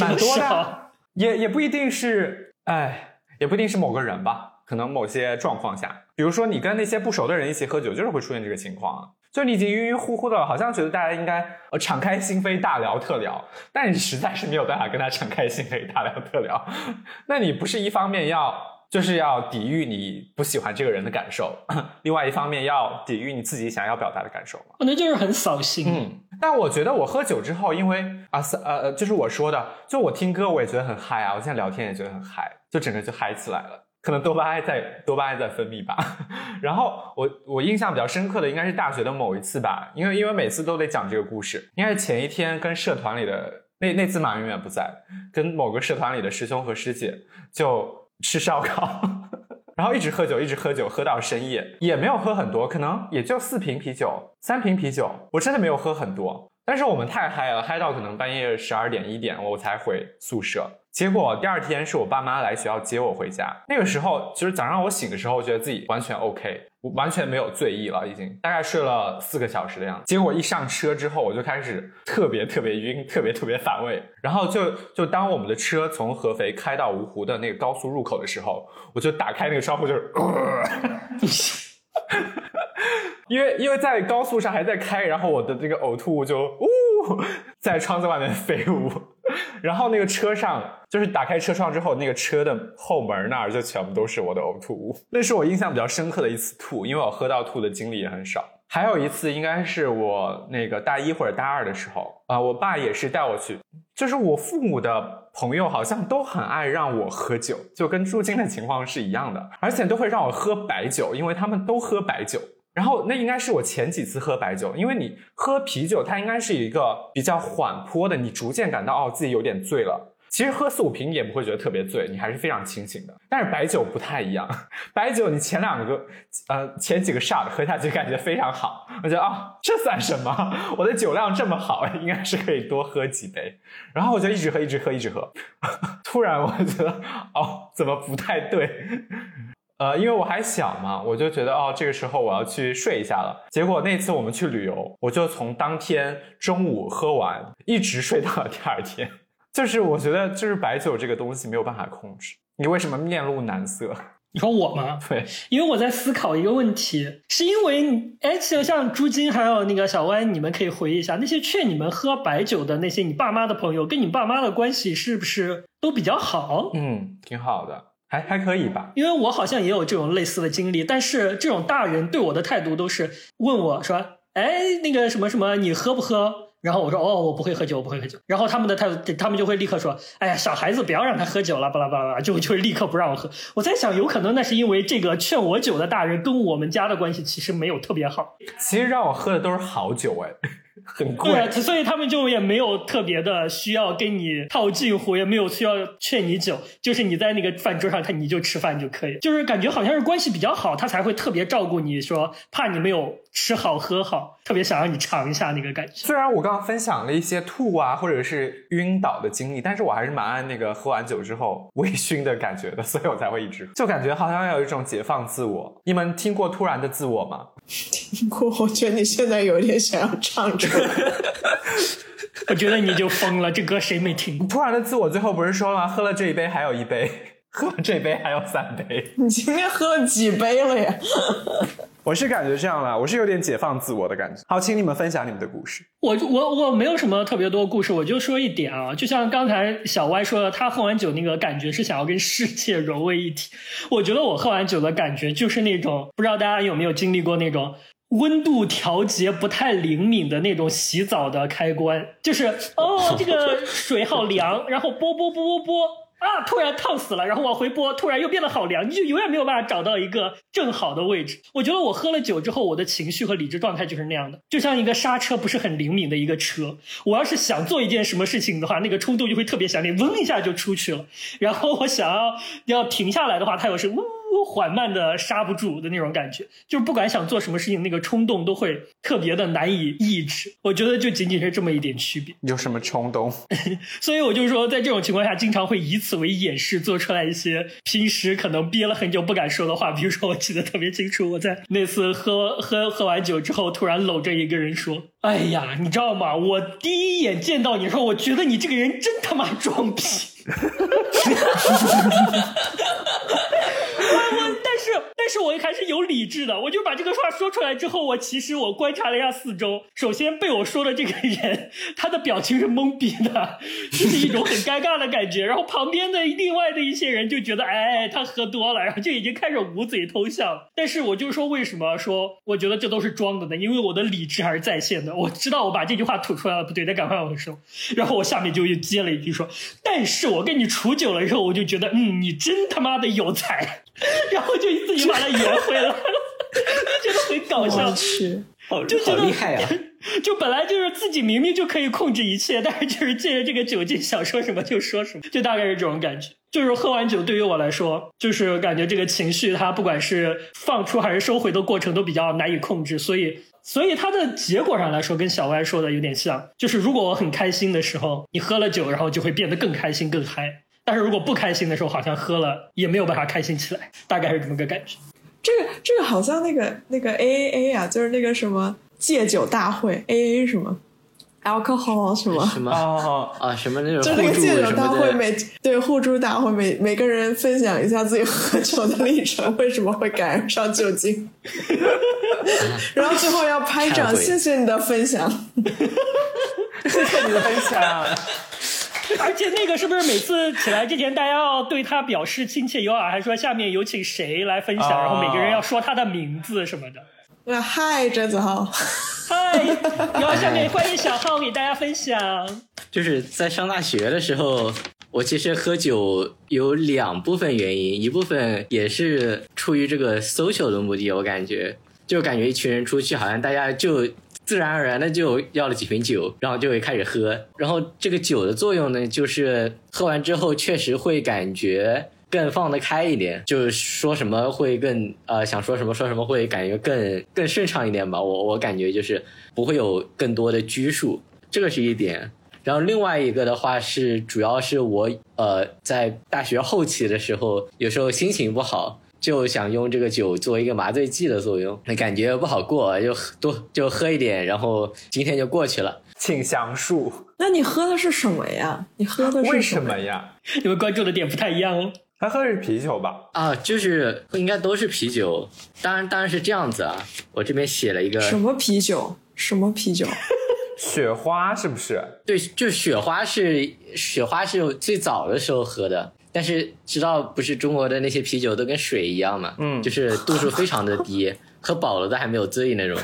S1: 蛮多的，也也不一定是，哎，也不一定是某个人吧，可能某些状况下，比如说你跟那些不熟的人一起喝酒，就是会出现这个情况啊，就你已经晕晕乎乎的，好像觉得大家应该呃敞开心扉大聊特聊，但你实在是没有办法跟他敞开心扉大聊特聊，那你不是一方面要。就是要抵御你不喜欢这个人的感受，另外一方面要抵御你自己想要表达的感受嘛。
S4: 可能就是很扫兴。
S1: 嗯，但我觉得我喝酒之后，因为啊，呃呃，就是我说的，就我听歌我也觉得很嗨啊，我现在聊天也觉得很嗨，就整个就嗨起来了。可能多巴胺在多巴胺在分泌吧。然后我我印象比较深刻的应该是大学的某一次吧，因为因为每次都得讲这个故事，应该是前一天跟社团里的那那次马永远不在，跟某个社团里的师兄和师姐就。吃烧烤，然后一直喝酒，一直喝酒，喝到深夜，也没有喝很多，可能也就四瓶啤酒，三瓶啤酒，我真的没有喝很多。但是我们太嗨了，嗨到可能半夜十二点一点，我才回宿舍。结果第二天是我爸妈来学校接我回家，那个时候就是早上我醒的时候，我觉得自己完全 OK，我完全没有醉意了，已经大概睡了四个小时的样子。结果一上车之后，我就开始特别特别晕，特别特别反胃。然后就就当我们的车从合肥开到芜湖的那个高速入口的时候，我就打开那个窗户，就是，因为因为在高速上还在开，然后我的这个呕吐物就呜在窗子外面飞舞。然后那个车上，就是打开车窗之后，那个车的后门那儿就全部都是我的呕吐物。那是我印象比较深刻的一次吐，因为我喝到吐的经历也很少。还有一次，应该是我那个大一或者大二的时候啊，我爸也是带我去，就是我父母的朋友好像都很爱让我喝酒，就跟住进的情况是一样的，而且都会让我喝白酒，因为他们都喝白酒。然后那应该是我前几次喝白酒，因为你喝啤酒，它应该是一个比较缓坡的，你逐渐感到哦自己有点醉了。其实喝四五瓶也不会觉得特别醉，你还是非常清醒的。但是白酒不太一样，白酒你前两个呃前几个 shot 喝下去感觉非常好，我觉得啊这算什么？我的酒量这么好，应该是可以多喝几杯。然后我就一直喝，一直喝，一直喝。突然我觉得哦怎么不太对？呃，因为我还小嘛，我就觉得哦这个时候我要去睡一下了。结果那次我们去旅游，我就从当天中午喝完，一直睡到了第二天。就是我觉得，就是白酒这个东西没有办法控制。你为什么面露难色？
S4: 你说我吗？
S1: 对，
S4: 因为我在思考一个问题，是因为哎，就像朱金还有那个小歪，你们可以回忆一下，那些劝你们喝白酒的那些你爸妈的朋友，跟你爸妈的关系是不是都比较好？
S1: 嗯，挺好的，还还可以吧。
S4: 因为我好像也有这种类似的经历，但是这种大人对我的态度都是问我说：“哎，那个什么什么，你喝不喝？”然后我说哦，我不会喝酒，我不会喝酒。然后他们的态度，他们就会立刻说，哎呀，小孩子不要让他喝酒了，巴拉巴拉巴拉，就就是立刻不让我喝。我在想，有可能那是因为这个劝我酒的大人跟我们家的关系其实没有特别好。
S1: 其实让我喝的都是好酒，哎。很贵，
S4: 对，所以他们就也没有特别的需要跟你套近乎，也没有需要劝你酒，就是你在那个饭桌上，他你就吃饭就可以，就是感觉好像是关系比较好，他才会特别照顾你，说怕你没有吃好喝好，特别想让你尝一下那个感觉。
S1: 虽然我刚刚分享了一些吐啊或者是晕倒的经历，但是我还是蛮爱那个喝完酒之后微醺的感觉的，所以我才会一直就感觉好像有一种解放自我。你们听过突然的自我吗？
S3: 听过，我觉得你现在有点想要唱出来。
S4: 我觉得你就疯了，这歌谁没听？
S1: 突然的自我最后不是说了吗？喝了这一杯还有一杯，喝了这杯还要三杯。
S3: 你今天喝了几杯了呀？
S1: 我是感觉这样了，我是有点解放自我的感觉。好，请你们分享你们的故事。
S4: 我我我没有什么特别多故事，我就说一点啊，就像刚才小歪说的，他喝完酒那个感觉是想要跟世界融为一体。我觉得我喝完酒的感觉就是那种，不知道大家有没有经历过那种。温度调节不太灵敏的那种洗澡的开关，就是哦，这个水好凉，然后拨拨拨拨拨。啊！突然烫死了，然后往回拨，突然又变得好凉，你就永远没有办法找到一个正好的位置。我觉得我喝了酒之后，我的情绪和理智状态就是那样的，就像一个刹车不是很灵敏的一个车。我要是想做一件什么事情的话，那个冲动就会特别强烈，嗡一下就出去了。然后我想要要停下来的话，它又是嗡缓慢的刹不住的那种感觉。就是不管想做什么事情，那个冲动都会特别的难以抑制。我觉得就仅仅是这么一点区别。
S1: 有什么冲动？
S4: 所以我就说，在这种情况下，经常会以此。为掩饰做出来一些平时可能憋了很久不敢说的话，比如说我记得特别清楚，我在那次喝 喝喝完酒之后，突然搂着一个人说：“哎呀，你知道吗？我第一眼见到你的时候，我觉得你这个人真他妈装逼。” 我但是但是我还是有理智的，我就把这个话说出来之后，我其实我观察了一下四周，首先被我说的这个人，他的表情是懵逼的，就是一种很尴尬的感觉。然后旁边的另外的一些人就觉得，哎，他喝多了，然后就已经开始捂嘴偷笑。但是我就说为什么说我觉得这都是装的呢？因为我的理智还是在线的，我知道我把这句话吐出来了不对，得赶快往收。然后我下面就又接了一句说，但是我跟你处久了之后，我就觉得，嗯，你真他妈的有才。然后就自己把它圆回来了，就觉得很搞笑，
S2: 好好厉害啊！
S4: 就本来就是自己明明就可以控制一切，但是就是借着这个酒劲，想说什么就说什么，就大概是这种感觉。就是喝完酒对于我来说，就是感觉这个情绪它不管是放出还是收回的过程都比较难以控制，所以所以它的结果上来说跟小歪说的有点像，就是如果我很开心的时候，你喝了酒，然后就会变得更开心更嗨。但是如果不开心的时候，好像喝了也没有办法开心起来，大概是这么个感觉。
S3: 这个这个好像那个那个 A A A 啊，就是那个什么戒酒大会 A A 什么，alcohol 什么
S2: 什么啊什么那种
S3: 就那个戒酒大会每对互助大会每每个人分享一下自己喝酒的历程，为什么会感染上酒精，然后最后要拍掌，谢谢你的分享，
S1: 谢谢你的分享。
S4: 而且那个是不是每次起来之前，大家要对他表示亲切友好，还说下面有请谁来分享，然后每个人要说他的名字什么的。
S3: 对，嗨，哲子浩，
S4: 嗨，然后下面欢迎小浩给大家分享。
S2: 就是在上大学的时候，我其实喝酒有两部分原因，一部分也是出于这个 social 的目的，我感觉。就感觉一群人出去，好像大家就自然而然的就要了几瓶酒，然后就会开始喝。然后这个酒的作用呢，就是喝完之后确实会感觉更放得开一点，就是说什么会更呃想说什么说什么会感觉更更顺畅一点吧。我我感觉就是不会有更多的拘束，这个是一点。然后另外一个的话是，主要是我呃在大学后期的时候，有时候心情不好，就想用这个酒做一个麻醉剂的作用，那感觉不好过，就喝多就喝一点，然后今天就过去了。
S1: 请详述，
S3: 那你喝的是什么呀？你喝的是
S1: 为
S3: 什
S1: 什么呀？
S4: 你们关注的点不太一样哦。
S1: 他喝的是啤酒吧？
S2: 啊，就是应该都是啤酒，当然当然是这样子啊。我这边写了一个，
S3: 什么啤酒？什么啤酒？
S1: 雪花是不是？
S2: 对，就雪花是雪花是最早的时候喝的，但是知道不是中国的那些啤酒都跟水一样嘛，
S1: 嗯
S2: 就是度数非常的低，喝饱了都还没有醉那种。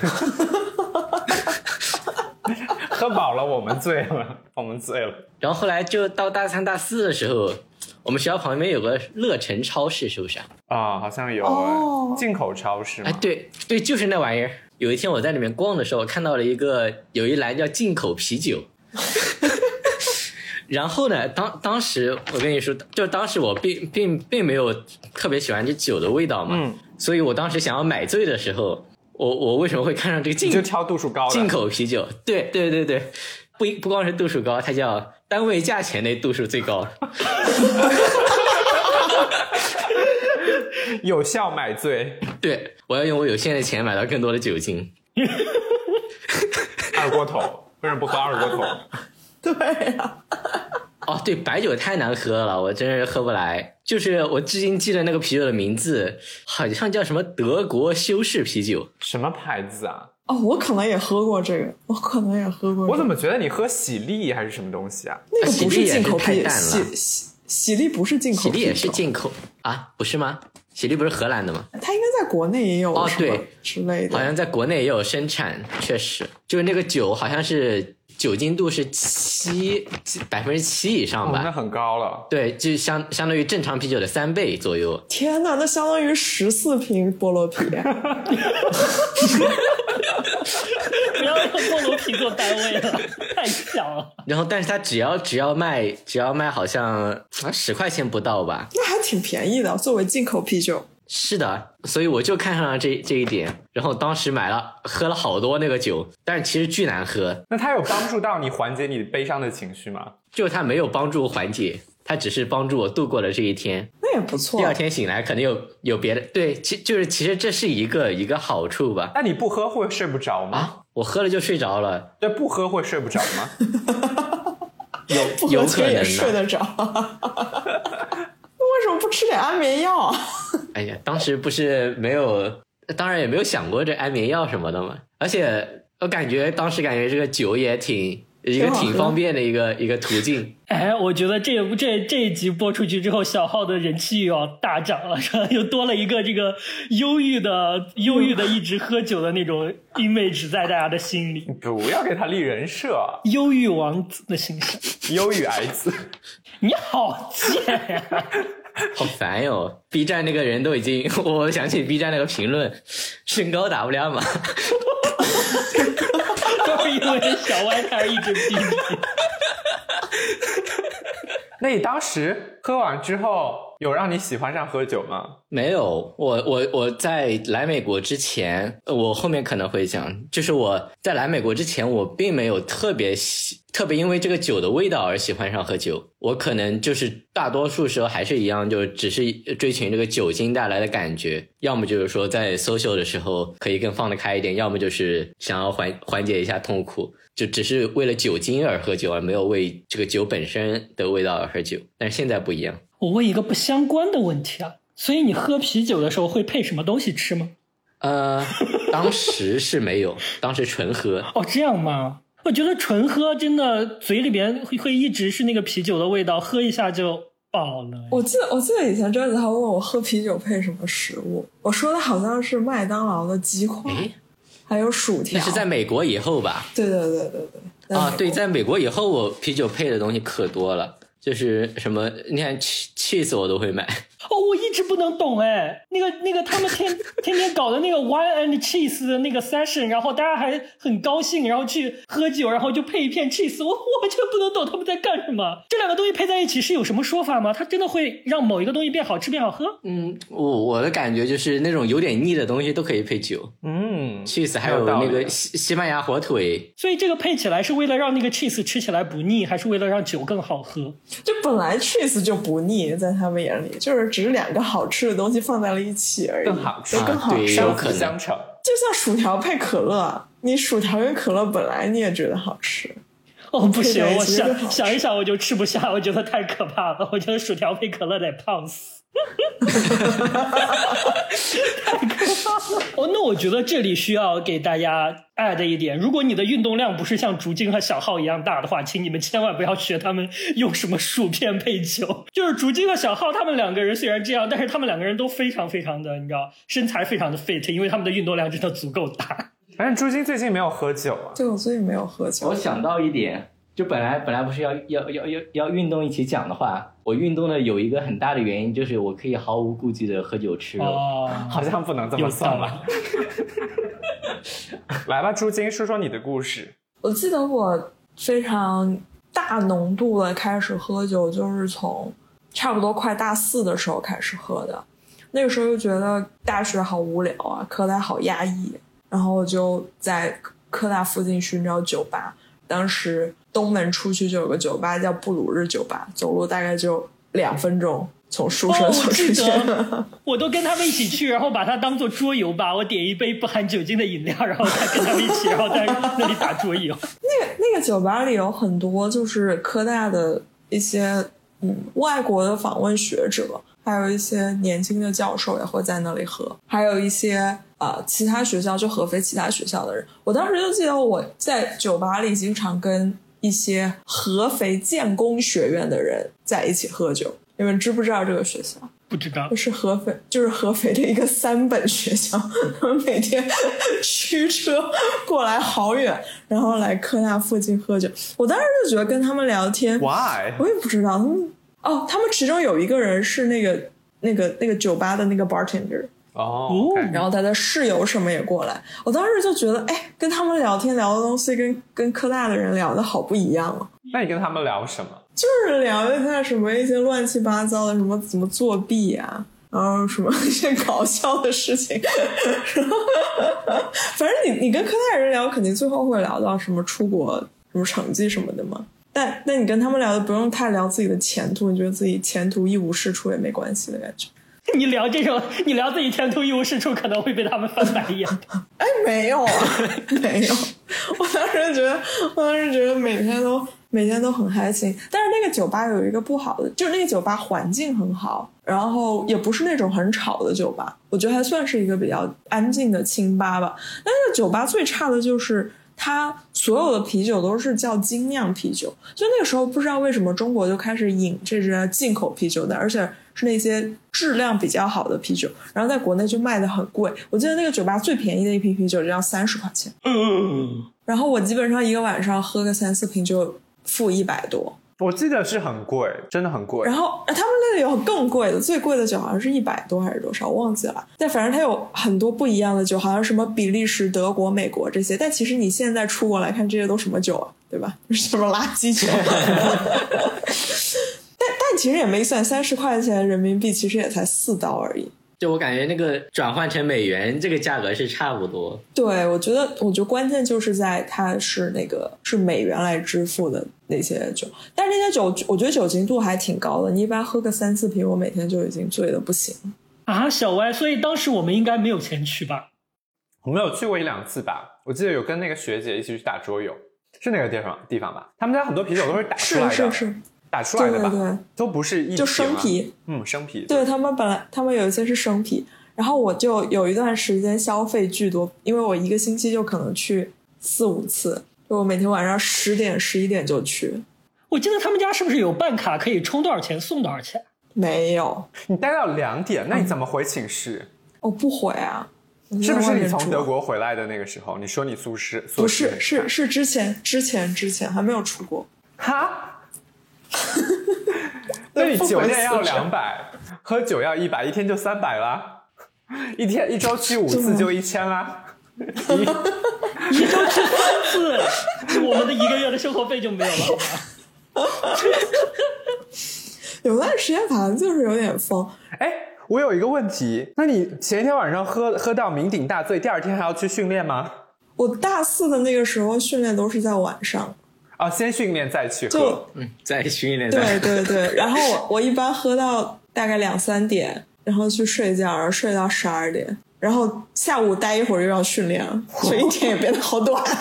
S1: 喝饱了，我们醉了，我们醉了。
S2: 然后后来就到大三大四的时候，我们学校旁边有个乐城超市，是不是啊？
S1: 啊，好像有进口超市
S2: 哎，。对对，就是那玩意儿。有一天我在里面逛的时候，看到了一个有一栏叫进口啤酒。然后呢，当当时我跟你说，就当时我并并并没有特别喜欢这酒的味道嘛，
S1: 嗯，
S2: 所以我当时想要买醉的时候，我我为什么会看上这个进
S1: 你就挑度数高的。
S2: 进口啤酒？对对对对，不一不光是度数高，它叫单位价钱内度数最高。
S1: 有效买醉，
S2: 对，我要用我有限的钱买到更多的酒精。
S1: 二锅头，为什么不喝二锅头？
S3: 对呀、
S2: 哦，对，白酒太难喝了，我真是喝不来。就是我至今记得那个啤酒的名字，好像叫什么德国修士啤酒。
S1: 什么牌子啊？
S3: 哦，我可能也喝过这个，我可能也喝过、这个。
S1: 我怎么觉得你喝喜力还是什么东西啊？
S3: 那个不
S2: 喜力也
S3: 进口啤
S2: 是太淡了
S3: 喜喜喜力不是进口，
S2: 喜力也是进口啊？不是吗？喜力不是荷兰的吗？
S3: 它应该在国内也有
S2: 哦对
S3: 之类的。
S2: 好像在国内也有生产，确实，就是那个酒好像是酒精度是七百分之七以上
S1: 哦，那？很高了。
S2: 对，就相相当于正常啤酒的三倍左右。
S3: 天哪，那相当于十四瓶菠萝啤。
S4: 不要用菠萝啤做单位了，太小了。
S2: 然后，但是它只要只要卖只要卖好像啊十块钱不到吧？
S3: 那还挺便宜的，作为进口啤酒。
S2: 是的，所以我就看上了这这一点，然后当时买了喝了好多那个酒，但是其实巨难喝，
S1: 那它有帮助到你缓解你悲伤的情绪吗？
S2: 就它没有帮助缓解，它只是帮助我度过了这一天。
S3: 那也不错
S2: 第。二天醒来肯定有有别的，对，其就是其实这是一个一个好处吧。
S1: 那你不喝会睡不着吗？
S2: 啊，我喝了就睡着了，
S1: 对，不喝会睡不着吗？
S2: 有
S3: 不
S2: 有可能的。
S3: 睡得着。那 为什么不吃点安眠药啊？
S2: 哎呀，当时不是没有，当然也没有想过这安眠药什么的嘛。而且我感觉当时感觉这个酒也挺一个
S3: 挺
S2: 方便的一个一个途径。
S4: 哎，我觉得这这这一集播出去之后，小号的人气又要大涨了，是吧？又多了一个这个忧郁的、忧郁的一直喝酒的那种 image 在大家的心里，
S1: 不要给他立人设，
S4: 忧郁王子的形象。
S1: 忧郁癌子。
S4: 你好贱呀、
S2: 好烦哟！B 站那个人都已经，我想起 B 站那个评论，身高打不了码。
S4: 都是因为小歪开一直逼你。
S1: 那你当时喝完之后，有让你喜欢上喝酒吗？
S2: 没有，我我我在来美国之前，呃我后面可能会讲，就是我在来美国之前，我并没有特别喜，特别因为这个酒的味道而喜欢上喝酒。我可能就是大多数时候还是一样，就只是追寻这个酒精带来的感觉，要么就是说在 social 的时候可以更放得开一点，要么就是想要缓缓解一下痛苦。就只是为了酒精而喝酒，而没有为这个酒本身的味道而喝酒。但是现在不一样，
S4: 我问一个不相关的问题啊，所以你喝啤酒的时候会配什么东西吃吗？
S2: 呃，当时是没有，当时纯喝。
S4: 哦，这样吗？我觉得纯喝真的嘴里边会会一直是那个啤酒的味道，喝一下就饱了。
S3: 我记得我记得以前周子豪问我喝啤酒配什么食物，我说的好像是麦当劳的鸡块，
S2: 诶，
S3: 还有薯条。
S2: 那是在美国以后吧？
S3: 对对对对对。
S2: 啊，对，
S3: 在
S2: 在美国以后，我啤酒配的东西可多了，就是什么，你看 cheese 我都会买。
S4: 哦，我一直不能懂哎，那个那个他们天 天天搞的那个 wine and cheese 的那个 session，然后大家还很高兴，然后去喝酒，然后就配一片 cheese，我完全不能懂他们在干什么。这两个东西配在一起是有什么说法吗？它真的会让某一个东西变好吃变好喝？
S2: 嗯，我我的感觉就是那种有点腻的东西都可以配酒
S1: 嗯
S2: ，，cheese 还有那个西西班牙火腿，
S4: 所以这个配起来是为了让那个 cheese 吃起来不腻，还是为了让酒更好喝？
S3: 就本来 cheese 就不腻，在他们眼里，就是只是两个好吃的东西放在了一起而已，
S1: 更好吃
S3: 就更好吃。
S2: 有可
S1: 相成。
S3: 就像薯条配可乐，你薯条跟可乐本来你也觉得好吃，
S4: 哦，不行我想想一想我就吃不下，我觉得太可怕了。我觉得薯条配可乐得胖死。太可怕了！哦，那我觉得这里需要给大家 add 一点，如果你的运动量不是像竹晶和小浩一样大的话，请你们千万不要学他们用什么薯片配酒。就是竹晶和小浩他们两个人虽然这样，但是他们两个人都非常非常的，你知道，身材非常的 fit，因为他们的运动量真的足够大。
S1: 反正朱晶最近没有喝酒啊，
S3: 对我最近没有喝酒
S2: 我，想到一点，就本来本来不是要要要要要运动一起讲的话，我运动的有一个很大的原因就是我可以毫无顾忌的喝酒吃肉。
S4: 哦，
S1: 好像不能这么
S4: 有
S1: 算吧。来吧，朱晶，说说你的故事。
S3: 我记得我非常大浓度的开始喝酒，就是从差不多快大四的时候开始喝的。那个时候就觉得大学好无聊啊，科大好压抑，然后我就在科大附近寻找酒吧。当时东门出去就有个酒吧叫布鲁日酒吧，走路大概就两分钟，从宿舍
S4: 哦，
S3: 走出去。
S4: 得，我都跟他们一起去，然后把它当做桌游吧。我点一杯不含酒精的饮料，然后再跟他们一起，然后在那里打桌游。
S3: 那个那个酒吧里有很多就是科大的一些嗯外国的访问学者，还有一些年轻的教授也会在那里喝，还有一些呃其他学校就合肥其他学校的人。我当时就记得我在酒吧里经常跟一些合肥建工学院的人在一起喝酒。你们知不知道这个学校？
S4: 不知道
S3: 就是合肥，就是合肥的一个三本学校，他们每天驱车过来好远，然后来科大附近喝酒。我当时就觉得跟他们聊天
S1: ，Why？
S3: 我也不知道他们哦，他们其中有一个人是那个那个那个酒吧的那个 bartender，
S1: 哦
S3: 然后他的室友什么也过来。我当时就觉得，哎，跟他们聊天聊的东西跟跟科大的人聊的好不一样啊。
S1: 那你跟他们聊什么？
S3: 就是聊一下什么一些乱七八糟的，什么怎么作弊啊，然后什么一些搞笑的事情。反正你你跟科大人聊，肯定最后会聊到什么出国、什么成绩什么的嘛。但那你跟他们聊的不用太聊自己的前途，你觉得自己前途一无是处也没关系的感觉。
S4: 你聊这种，你聊自己前途一无是处，可能会被他们翻白眼。
S3: 哎，没有啊，没有。我当时觉得，我当时觉得每天都每天都很开心。但是那个酒吧有一个不好的，就是那个酒吧环境很好，然后也不是那种很吵的酒吧，我觉得还算是一个比较安静的清吧吧。但是酒吧最差的就是。它所有的啤酒都是叫精酿啤酒，就那个时候不知道为什么中国就开始引这些进口啤酒的，而且是那些质量比较好的啤酒，然后在国内就卖的很贵。我记得那个酒吧最便宜的一瓶啤酒就要三十块钱，
S4: 嗯，
S3: 然后我基本上一个晚上喝个三四瓶就付一百多。
S1: 我记得是很贵，真的很贵
S3: 然。后呃他们那里有更贵的，最贵的酒好像是一百多还是多少，我忘记了。但反正它有很多不一样的酒，好像什么比利时、德国、美国这些。但其实你现在出国来看，这些都什么酒啊，对吧？什么垃圾酒？其实也没算，三十块钱人民币其实也才四刀而已。
S2: 就我感觉那个转换成美元，这个价格是差不多。
S3: 对，我觉得，我觉得关键就是在它是那个是美元来支付的那些酒，但是那些酒，我觉得酒精度还挺高的。你一般喝个三四瓶，我每天就已经醉的不行了。
S4: 啊，小歪，所以当时我们应该没有钱去吧？
S1: 我们有去过一两次吧，我记得有跟那个学姐一起去打桌游，是那个地方地方吧？他们家很多啤酒都是打出来的，
S3: 是是是，
S1: 打出来的吧？
S3: 对对对
S1: 都不是一
S3: 就生皮，
S1: 嗯，生皮。
S3: 对他们本来他们有一些是生皮，然后我就有一段时间消费巨多，因为我一个星期就可能去四五次，就我每天晚上十点十一点就去。
S4: 我记得他们家是不是有办卡可以充多少钱送多少钱？
S3: 没有，
S1: 你待到两点，那你怎么回寝室？
S3: 我不回啊。是
S1: 不是你从德？国回来的那个时候？你说你宿舍
S3: 不是，是是之前之前之前还没有出国。
S1: 哈？那你酒店要两百，喝酒要一百，一天就三百啦。一天一周去五次就一千啦。
S4: 一周去三次，我们的一个月的生活费就没有了？
S3: 有段时间反正就是有点疯。
S1: 哎，我有一个问题，那你前一天晚上喝喝到酩酊大醉，第二天还要去训练吗？
S3: 我大四的那个时候训练都是在晚上，
S1: 啊，先训练再去喝
S3: 就，
S2: 嗯，再训练
S3: 对
S2: 再
S3: 对对。然后我我一般喝到大概两三点，然后去睡觉，然后睡到十二点，然后下午待一会儿又要训练了，所以一天也变得好短。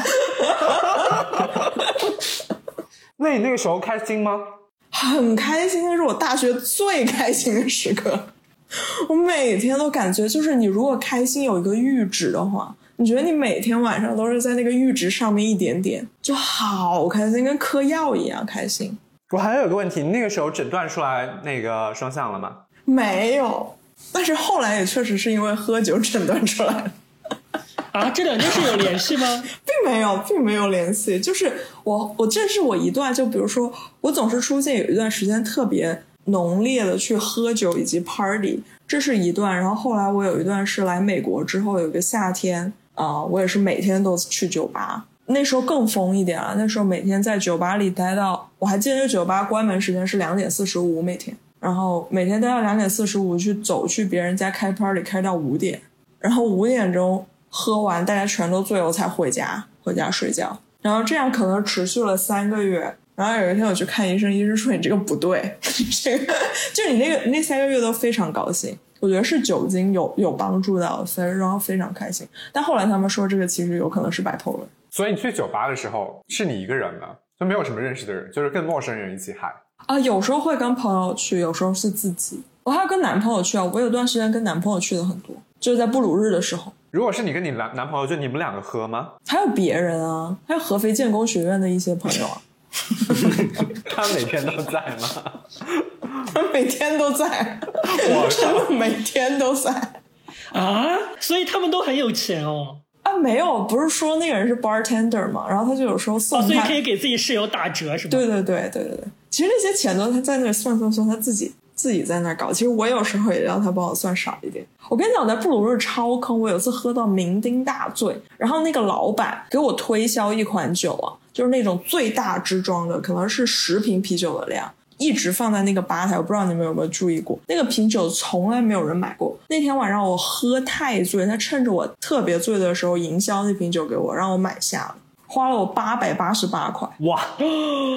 S1: 那你那个时候开心吗？
S3: 很开心，那是我大学最开心的时刻。我每天都感觉，就是你如果开心有一个阈值的话，你觉得你每天晚上都是在那个阈值上面一点点，就好开心，跟嗑药一样开心。
S1: 我还有个问题，你那个时候诊断出来那个双向了吗？
S3: 没有，但是后来也确实是因为喝酒诊断出来的。
S4: 啊，这两件事有联系吗？
S3: 并没有，并没有联系。就是我，我这是我一段，就比如说，我总是出现有一段时间特别浓烈的去喝酒以及 party，这是一段。然后后来我有一段是来美国之后有一个夏天啊、我也是每天都去酒吧。那时候更疯一点啊，那时候每天在酒吧里待到，我还记得那酒吧关门时间是两点四十五每天，然后每天待到两点四十五去走去别人家开 party，开到五点，然后五点钟喝完，大家全都醉了，才回家，回家睡觉。然后这样可能持续了三个月。然后有一天我去看医生，医生说你这个不对，这个就你那个那三个月都非常高兴。我觉得是酒精有有帮助到，所以然后非常开心。但后来他们说这个其实有可能是白头了。
S1: 所以你去酒吧的时候是你一个人吗？就没有什么认识的人，就是跟陌生人一起嗨。
S3: 啊，有时候会跟朋友去，有时候是自己。我还有跟男朋友去啊，我有段时间跟男朋友去的很多，就是在布鲁日的时候。
S1: 如果是你跟你男男朋友，就你们两个喝吗？
S3: 还有别人啊，还有合肥建工学院的一些朋友啊，
S1: 他每天都在吗？
S3: 他每天都在，
S1: 我
S3: 真的每天都在。
S4: 啊，所以他们都很有钱哦，
S3: 啊，没有，不是说那个人是 bartender 嘛，然后他就有时候送
S4: 哦，所以，可以给自己室友打折是吗？
S3: 对对对对对对，其实那些钱都他在那算算算，他自己自己在那搞。其实我有时候也让他帮我算少一点。我跟你讲，我在布鲁日超坑，我有次喝到酩酊大醉，然后那个老板给我推销一款酒啊，就是那种最大支装的，可能是十瓶啤酒的量。一直放在那个吧台，我不知道你们有没有注意过，那个瓶酒从来没有人买过。那天晚上我喝太醉，他趁着我特别醉的时候营销那瓶酒给我，让我买下了，花了我八百八十八块。
S1: 哇，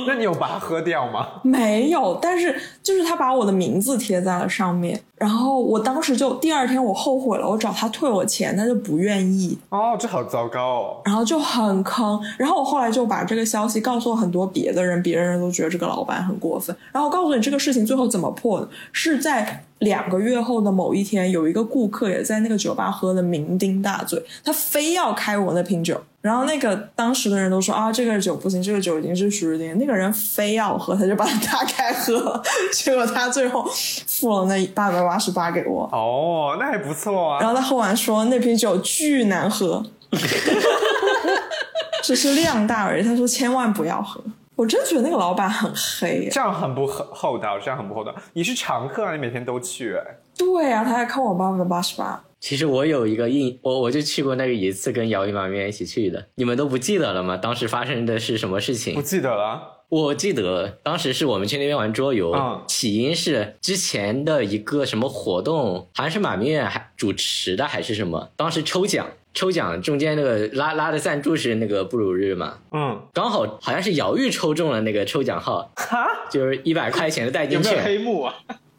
S1: 那你有把它喝掉吗？
S3: 没有，但是就是他把我的名字贴在了上面，然后我当时就第二天我后悔了，我找他退我钱，他就不愿意，
S1: 哦，这好糟糕哦。
S3: 然后就很坑。然后我后来就把这个消息告诉了很多别的人，别人都觉得这个老板很过分。然后我告诉你这个事情最后怎么破的，是在两个月后的某一天，有一个顾客也在那个酒吧喝的酩酊大醉，他非要开我那瓶酒。然后那个当时的人都说啊，这个酒不行，这个酒已经是徐日丁。那个人非要喝，他就把它打开喝了，结果他最后付了那八百八十八给我。
S1: 哦，那还不错啊。
S3: 然后他喝完说那瓶酒巨难喝，只是量大而已。他说千万不要喝。我真觉得那个老板很黑耶。
S1: 这样很不厚厚道，这样很不厚道。你是常客啊，你每天都去哎。
S3: 对啊，他还扣我八百八十八。
S2: 其实我有一个印，我我就去过那个一次，跟姚一妈咪一起去的。你们都不记得了吗？当时发生的是什么事情不？
S1: 记得了。
S2: 我记得当时是我们去那边玩桌游，
S1: 嗯
S2: 起因是之前的一个什么活动，好像是马明远还主持的还是什么，当时抽奖，抽奖中间那个拉拉的赞助是那个布鲁日嘛，
S1: 嗯，
S2: 刚好好像是姚玉抽中了那个抽奖号，
S1: 哈，
S2: 就是一百块钱的代
S1: 有没有
S2: 金券。
S1: 黑幕啊？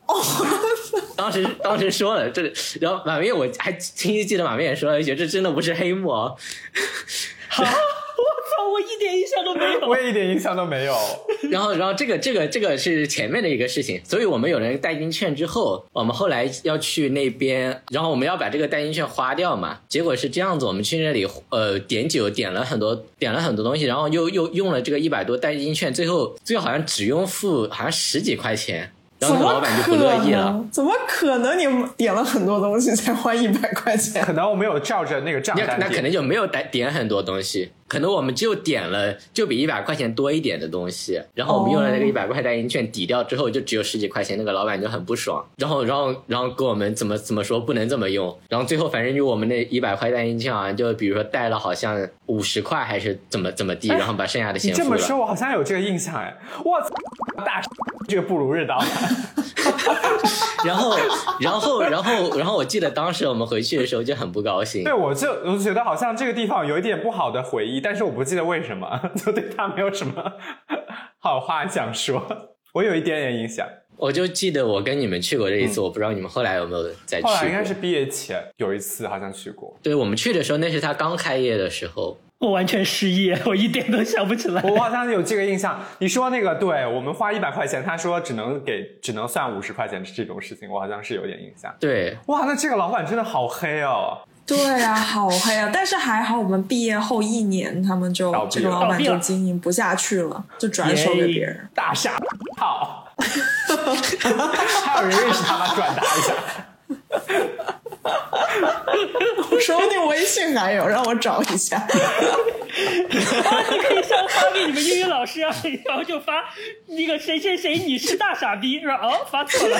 S2: 当时当时说了这，然后马面我还清晰记得马明远说了一句，这真的不是黑幕哦。
S4: 好，我操，我一点印象都没有。
S1: 我也一点印象都没有。
S2: 然后，然后这个这个这个是前面的一个事情，所以我们有了代金券之后，我们后来要去那边，然后我们要把这个代金券花掉嘛。结果是这样子，我们去那里呃点酒，点了很多点了很多东西，然后又又用了这个一百多代金券，最后最后好像只用付好像十几块钱，然后那个老板就不乐意了。
S3: 怎么可能？你点了很多东西才花一百块钱？
S1: 可能我没有照着那个账
S2: 那
S1: 单点
S2: 那可能就没有点点很多东西，可能我们就点了就比一百块钱多一点的东西，然后我们用了那个一百块代金券抵掉之后，就只有十几块钱，那个老板就很不爽，然后然后然后跟我们怎么怎么说不能这么用，然后最后反正就我们那一百块代金券好像就比如说带了好像五十块还是怎么怎么地，然后把剩下的钱付了。
S1: 这么说，我好像有这个印象哎，我操，大这个不如日岛，
S2: 然后然后然后然后我记得当时我们回去的时候就很不高兴
S1: 对，我就我就觉得好像这个地方有一点不好的回忆，但是我不记得为什么，就对他没有什么 好话想说。我有一点点印象，
S2: 我就记得我跟你们去过这一次，我不知道你们后来有没有再去过。
S1: 后来应该是毕业前有一次好像去过。
S2: 对我们去的时候，那是他刚开业的时候。
S4: 我完全失忆，我一点都想不起来。
S1: 我好 像有这个印象。你说那个，对我们花一百块钱，他说只能给只能算五十块钱这种事情，我好像是有点印象。
S2: 对，
S1: 哇，那这个老板真的好黑哦。
S3: 对啊，好黑啊！但是还好，我们毕业后一年，他们就这个老板就经营不下去了，就转手给别人。
S1: 大厦好，还有人认识他吗？转达一下。
S3: 说不定微信还有，让我找一下。
S4: 啊，你可以像发给你们英语老师啊，然后就发那个谁谁谁你是大傻逼，是吧？哦，发错了。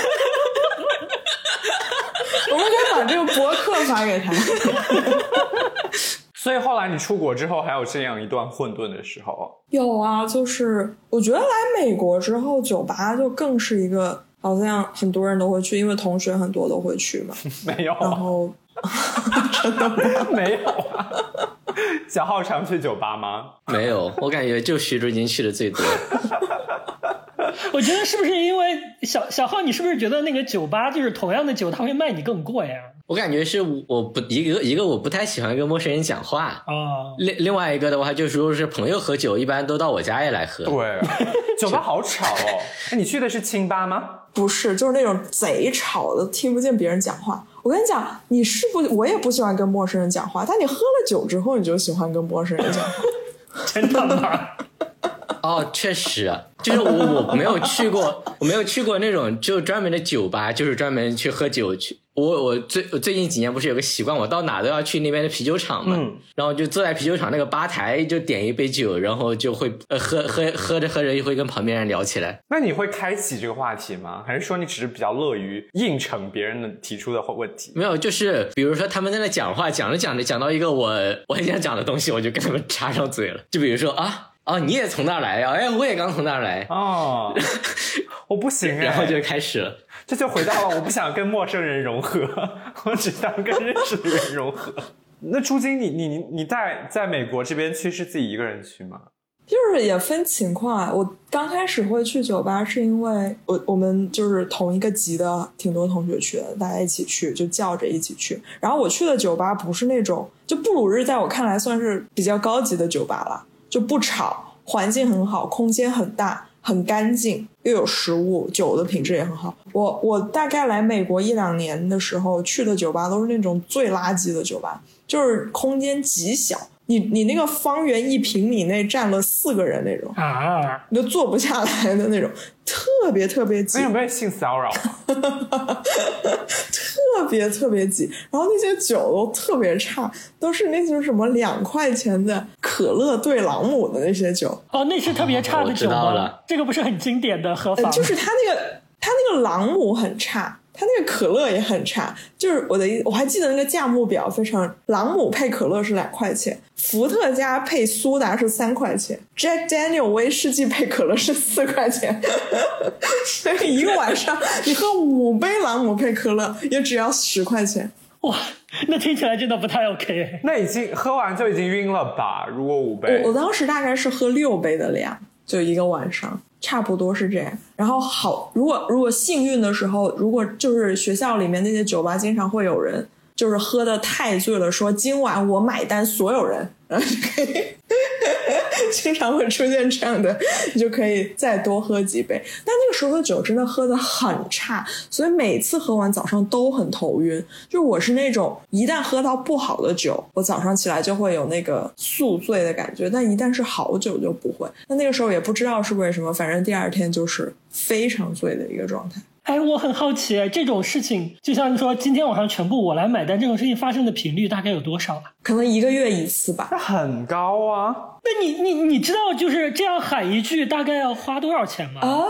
S3: 我们可以把这个博客发给他。
S1: 所以后来你出国之后，还有这样一段混沌的时候。
S3: 有啊，就是我觉得来美国之后，酒吧就更是一个好像很多人都会去，因为同学很多都会去嘛。
S1: 没有啊，
S3: 然后真的
S1: 没有啊。小浩常去酒吧吗？
S2: 没有，我感觉就徐志金去的最多。
S4: 我觉得是不是因为小小浩，你是不是觉得那个酒吧就是同样的酒，他会卖你更贵啊？
S2: 我感觉是我不一个一个我不太喜欢跟陌生人讲话，
S4: 啊，
S2: 另另外一个的话就是如果是朋友喝酒，一般都到我家里来喝。
S1: 对，酒吧好吵哦。那，你去的是清吧吗？
S3: 不是，就是那种贼吵的，听不见别人讲话。我跟你讲，你是不，我也不喜欢跟陌生人讲话，但你喝了酒之后，你就喜欢跟陌生人讲话。
S4: 真的吗？
S2: 哦，确实，就是我我没有去过，我没有去过那种就专门的酒吧，就是专门去喝酒去。我我最我最近几年不是有个习惯，我到哪都要去那边的啤酒厂嘛，
S1: 嗯
S2: 然后就坐在啤酒厂那个吧台，就点一杯酒，然后就会呃喝喝喝着喝着就会跟旁边人聊起来。
S1: 那你会开启这个话题吗？还是说你只是比较乐于应承别人的提出的问题？
S2: 没有，就是比如说他们在那讲话，讲着讲着讲到一个我我很想讲的东西，我就跟他们插上嘴了。就比如说啊。哦，你也从那儿来呀？哎，我也刚从那儿来，
S1: 哦，我不行 哎，
S2: 然后就开始了。
S1: 这就回到了我不想跟陌生人融合，我只想跟认识的人融合。那朱晶，你你你你在在美国这边去是自己一个人去吗？
S3: 就是也分情况啊。我刚开始会去酒吧，是因为我我们就是同一个级的，挺多同学去的，大家一起去，就叫着一起去。然后我去的酒吧不是那种，就布鲁日在我看来算是比较高级的酒吧了，就不吵，环境很好，空间很大。很干净，又有食物，酒的品质也很好。我我大概来美国一两年的时候去的酒吧都是那种最垃圾的酒吧，就是空间极小，你你那个方圆一平米内站了四个人那种，
S4: 啊，
S3: 你都坐不下来的那种，特别特别挤
S1: 那，有没有性骚扰？
S3: 特别特别挤。然后那些酒都特别差，都是那种什么两块钱的可乐兑朗姆的那些酒，
S4: 哦，那是特别差的
S2: 我知
S4: 酒吗
S2: 道了？
S4: 这个不是很经典的喝法？
S3: 呃就是它那个它那个朗姆很差，它那个可乐也很差。就是我的意，我还记得那个价目表非常，朗姆配可乐是两块钱，伏特加配苏打是三块钱，Jack Daniel 威士忌配可乐是四块钱，所以一个晚上你喝五杯朗姆配可乐也只要十块钱。
S4: 哇，那听起来真的不太 OK。
S1: 那已经喝完就已经晕了吧？如果五杯
S3: 我我当时大概是喝六杯的量，就一个晚上，差不多是这样。然后好，如果如果幸运的时候，如果就是学校里面那些酒吧经常会有人就是喝的太醉了，说今晚我买单，所有人，然后就可以。经常会出现这样的，你就可以再多喝几杯。但那个时候的酒真的喝的很差，所以每次喝完早上都很头晕。就我是那种一旦喝到不好的酒，我早上起来就会有那个宿醉的感觉，但一旦是好酒就不会。那那个时候也不知道是为什么，反正第二天就是非常醉的一个状态。
S4: 哎，我很好奇，这种事情，就像说今天晚上全部我来买单，这种事情发生的频率大概有多少啊？
S3: 可能一个月一次吧。
S1: 那很高啊。
S4: 那你你你知道就是这样喊一句大概要花多少钱吗？
S3: 啊，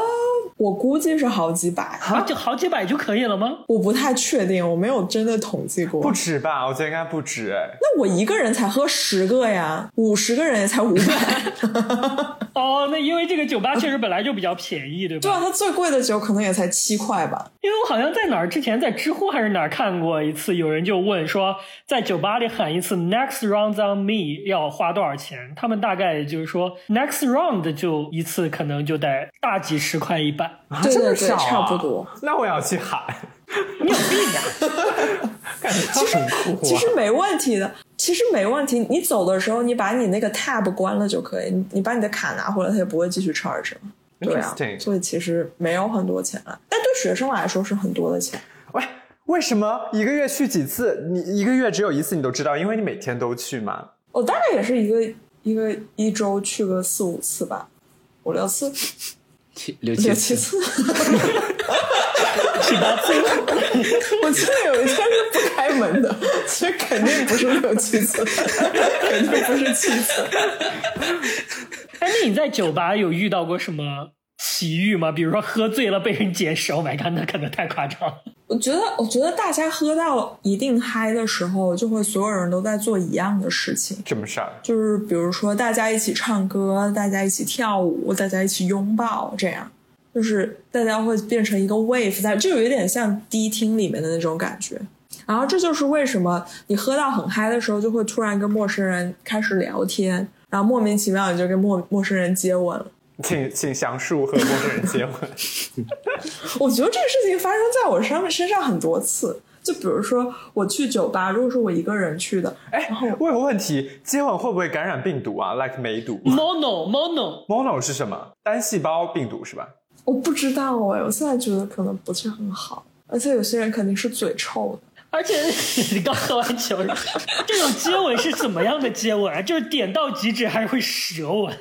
S3: 我估计是好几百，
S4: 啊，就好几百就可以了吗？
S3: 我不太确定，我没有真的统计过。
S1: 不止吧？我觉得应该不止哎。
S3: 那我一个人才喝十个呀，五十个人也才五百。
S4: 哦，那因为这个酒吧确实本来就比较便宜，对吧？
S3: 对啊，它最贵的酒可能也才七块吧。
S4: 因为我好像在哪儿之前在知乎还是哪儿看过一次，有人就问说，在酒吧里喊一次 “Next round on me” 要花多少钱？他们大概就是说，Next round 就一次可能就得大几十块一般。
S1: 啊，
S3: 对对对，
S1: 这么少啊
S3: 差不多。
S1: 那我要去喊，
S4: 你有病啊！
S1: 感觉他很酷啊。
S3: 其实没问题的，其实没问题。你走的时候，你把你那个 tab 关了就可以，你你把你的卡拿回来，它也不会继续 charge 了。对啊所以其实没有很多钱了，但对学生来说是很多的钱。
S1: 喂，为什么一个月去几次？你一个月只有一次，你都知道，因为你每天都去嘛。
S3: 我大概也是一个一个一周去个四五次吧，五六次，
S2: 七六七
S3: 六七
S2: 次，
S3: 次。
S4: 七八次，
S3: 我记得有一天是不开门的，其实肯定不是六七次，肯定不是七次。
S4: 哎，那你在酒吧有遇到过什么奇遇吗？比如说喝醉了被人捡手，买干那可能太夸张了。
S3: 我觉得，我觉得大家喝到一定嗨的时候，就会所有人都在做一样的事情，
S1: 什么事儿，
S3: 就是比如说大家一起唱歌，大家一起跳舞，大家一起拥抱，这样，就是大家会变成一个 wave，在就有一点像迪厅里面的那种感觉。然后这就是为什么你喝到很嗨的时候，就会突然跟陌生人开始聊天，然后莫名其妙你就跟陌陌生人接吻了。
S1: 请请详述和陌生人接吻。
S3: 我觉得这个事情发生在我身身上很多次。就比如说我去酒吧，如果是我一个人去的，
S1: 哎，我有个问题，接吻会不会感染病毒啊？like 梅毒
S4: Mono
S1: Mono，？mono 是什么？单细胞病毒是吧？
S3: 我不知道哎，我现在觉得可能不是很好，而且有些人肯定是嘴臭的。
S4: 而且你刚喝完酒，这种接吻是怎么样的接吻啊？就是点到即止，还是会舌吻？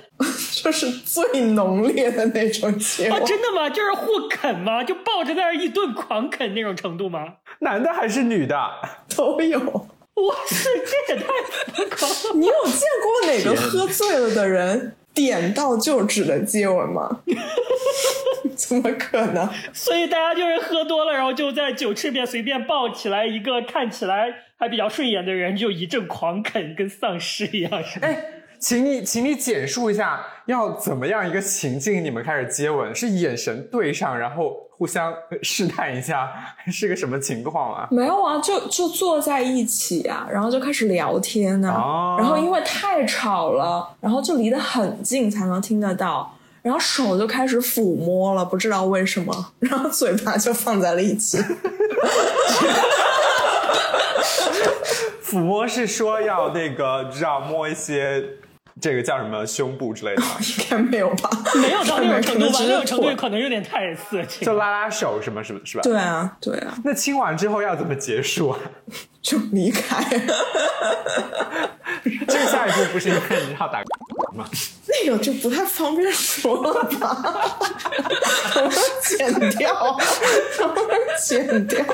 S3: 就是最浓烈的那种接
S4: 啊，
S3: 吻。
S4: 真的吗？就是互啃吗？就抱着在那儿一顿狂啃那种程度吗？
S1: 男的还是女的？
S3: 都有。
S4: 哇塞，这也太疯狂了！
S3: 你有见过哪个喝醉了的人点到就止的接吻吗？怎么可能？
S4: 所以大家就是喝多了，然后就在酒池边随便抱起来一个看起来还比较顺眼的人，就一阵狂啃，跟丧尸一样，是吧？
S1: 哎，请你请你简述一下，要怎么样一个情境你们开始接吻？是眼神对上，然后互相试探一下，是个什么情况啊？
S3: 没有啊，就就坐在一起啊，然后就开始聊天啊，
S1: 哦
S3: 然后因为太吵了，然后就离得很近才能听得到，然后手就开始抚摸了，不知道为什么，然后嘴巴就放在了一起。
S1: 抚摸是说要那个，知道摸一些这个叫什么胸部之类的吗？
S3: 应该没有吧？
S4: 没有到那种程度吧？那种程度
S3: 腿
S4: 可能有点太色情
S1: 就。拉拉手什么什么是吧？
S3: 对啊，对啊，
S1: 那亲完之后要怎么结束啊？
S3: 就离开。
S1: 这个下一步不是应该你要打吗？
S3: 那个就不太方便说了吧，我们剪掉，剪掉。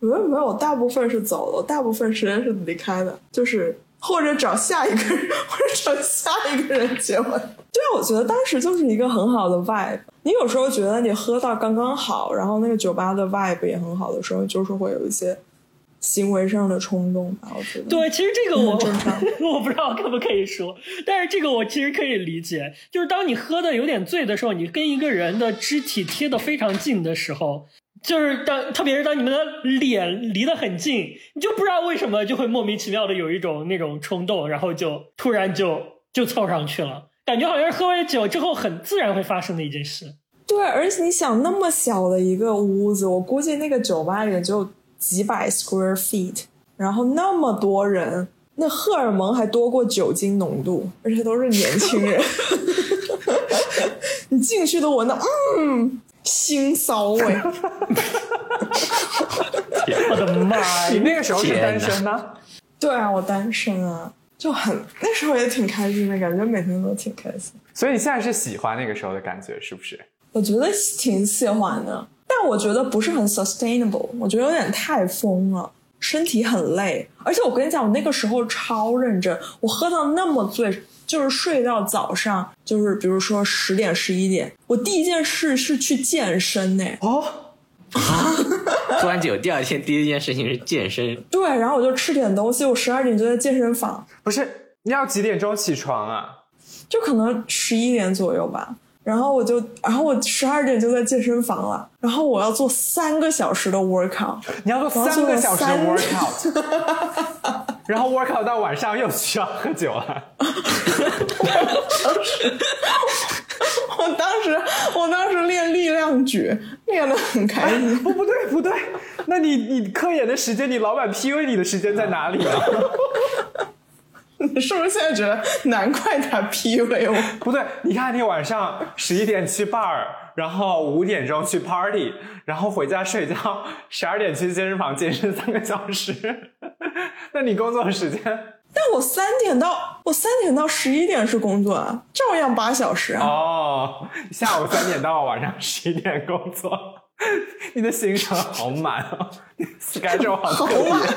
S3: 没有没有，大部分是走了，大部分时间是离开的，就是或者找下一个人，或者找下一个人结婚。对啊，我觉得当时就是一个很好的 vibe。你有时候觉得你喝到刚刚好，然后那个酒吧的 vibe 也很好的时候，就是会有一些行为上的冲动吧。我觉得
S4: 对，其实这个我
S3: 正常
S4: 我不知道可不可以说，但是这个我其实可以理解，就是当你喝的有点醉的时候，你跟一个人的肢体贴的非常近的时候，就是当特别是当你们的脸离得很近，你就不知道为什么就会莫名其妙的有一种那种冲动，然后就突然就就凑上去了，感觉好像是喝完酒之后很自然会发生的一件事。
S3: 对，而且你想那么小的一个屋子，我估计那个酒吧也就几百 square feet，然后那么多人，那荷尔蒙还多过酒精浓度，而且都是年轻人。你进去都闻到，嗯，腥骚味。
S4: 我的妈呀！
S1: 你那个时候是单身吗？
S3: 对啊，我单身啊，就很那时候也挺开心的，感觉每天都挺开心。
S1: 所以你现在是喜欢那个时候的感觉，是不是？
S3: 我觉得挺喜欢的，但我觉得不是很 sustainable，我觉得有点太疯了，身体很累。而且我跟你讲，我那个时候超认真，我喝到那么醉，就是睡到早上，就是比如说十点十一点，我第一件事是去健身呢。
S1: 哦，啊
S2: 喝完酒第二天第一件事情是健身，
S3: 对，然后我就吃点东西，我十二点就在健身房，
S1: 不是，你要几点钟起床啊？
S3: 就可能十一点左右吧。然后我就，然后我十二点就在健身房了，然后我要做三个小时的 workout，
S1: 你要做三个小时的 workout，然后 workout 到晚上又需要喝酒了。
S3: 我当时，我当时练力量举，练得很开心。
S1: 不，不对，不对，那你你科研的时间，你老板 PUA 你的时间在哪里啊？
S3: 你 是不是现在觉得难怪他 PUA 我？
S1: 不对，你看你晚上十一点去 bar，然后五点钟去 party，然后回家睡觉，十二点去健身房健身三个小时，那你工作时间？
S3: 但我三点到我三点到十一点是工作啊，照样八小时啊。
S1: 哦，下午三点到晚上 十一点工作，你的行程好满哦，schedule 好特
S3: 满
S1: 别。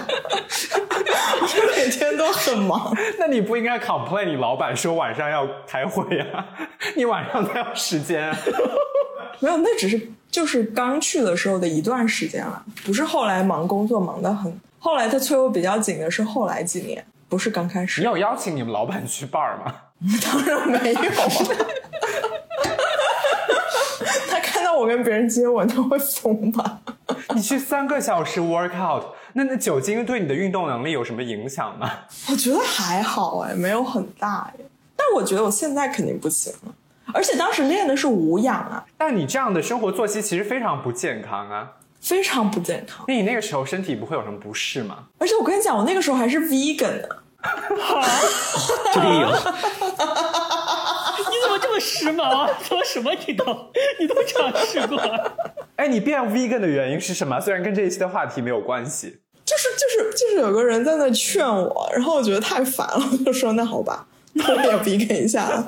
S3: 我每天都很忙。
S1: 那你不应该 complain 你老板说晚上要开会啊？你晚上才有时间、啊。
S3: 没有，那只是就是刚去的时候的一段时间了，不是后来忙工作忙得很。后来他催我比较紧的是后来几年，不是刚开始。
S1: 你有邀请你们老板去 bar 吗？
S3: 当然没有。他看到我跟别人接吻，他会疯吧？
S1: 你去三个小时 workout，那那酒精对你的运动能力有什么影响吗？
S3: 我觉得还好哎，没有很大哎。但我觉得我现在肯定不行了，而且当时练的是无氧啊，
S1: 但你这样的生活作息其实非常不健康啊。
S3: 非常不健康。
S1: 那你那个时候身体不会有什么不适吗？
S3: 而且我跟你讲，我那个时候还是 vegan 呢。
S2: 这里有。
S4: 你怎么这么时髦啊？怎么什么你都你都尝试过？
S1: 哎，你变 vegan 的原因是什么？虽然跟这一期的话题没有关系，
S3: 就是就是就是有个人在那劝我，然后我觉得太烦了，我就说那好吧，那我也 vegan 一下了。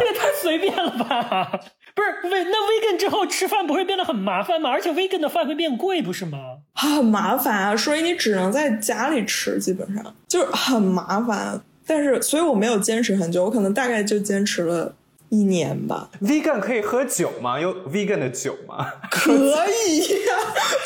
S4: 也太随便了吧？不是为那 vegan 之后吃饭不会变得很麻烦吗？而且 vegan 的饭会变贵，不是吗？
S3: 很麻烦啊，所以你只能在家里吃，基本上就是很麻烦。但是，所以我没有坚持很久，我可能大概就坚持了一年吧。
S1: vegan 可以喝酒吗？有 vegan 的酒吗？
S3: 可以呀、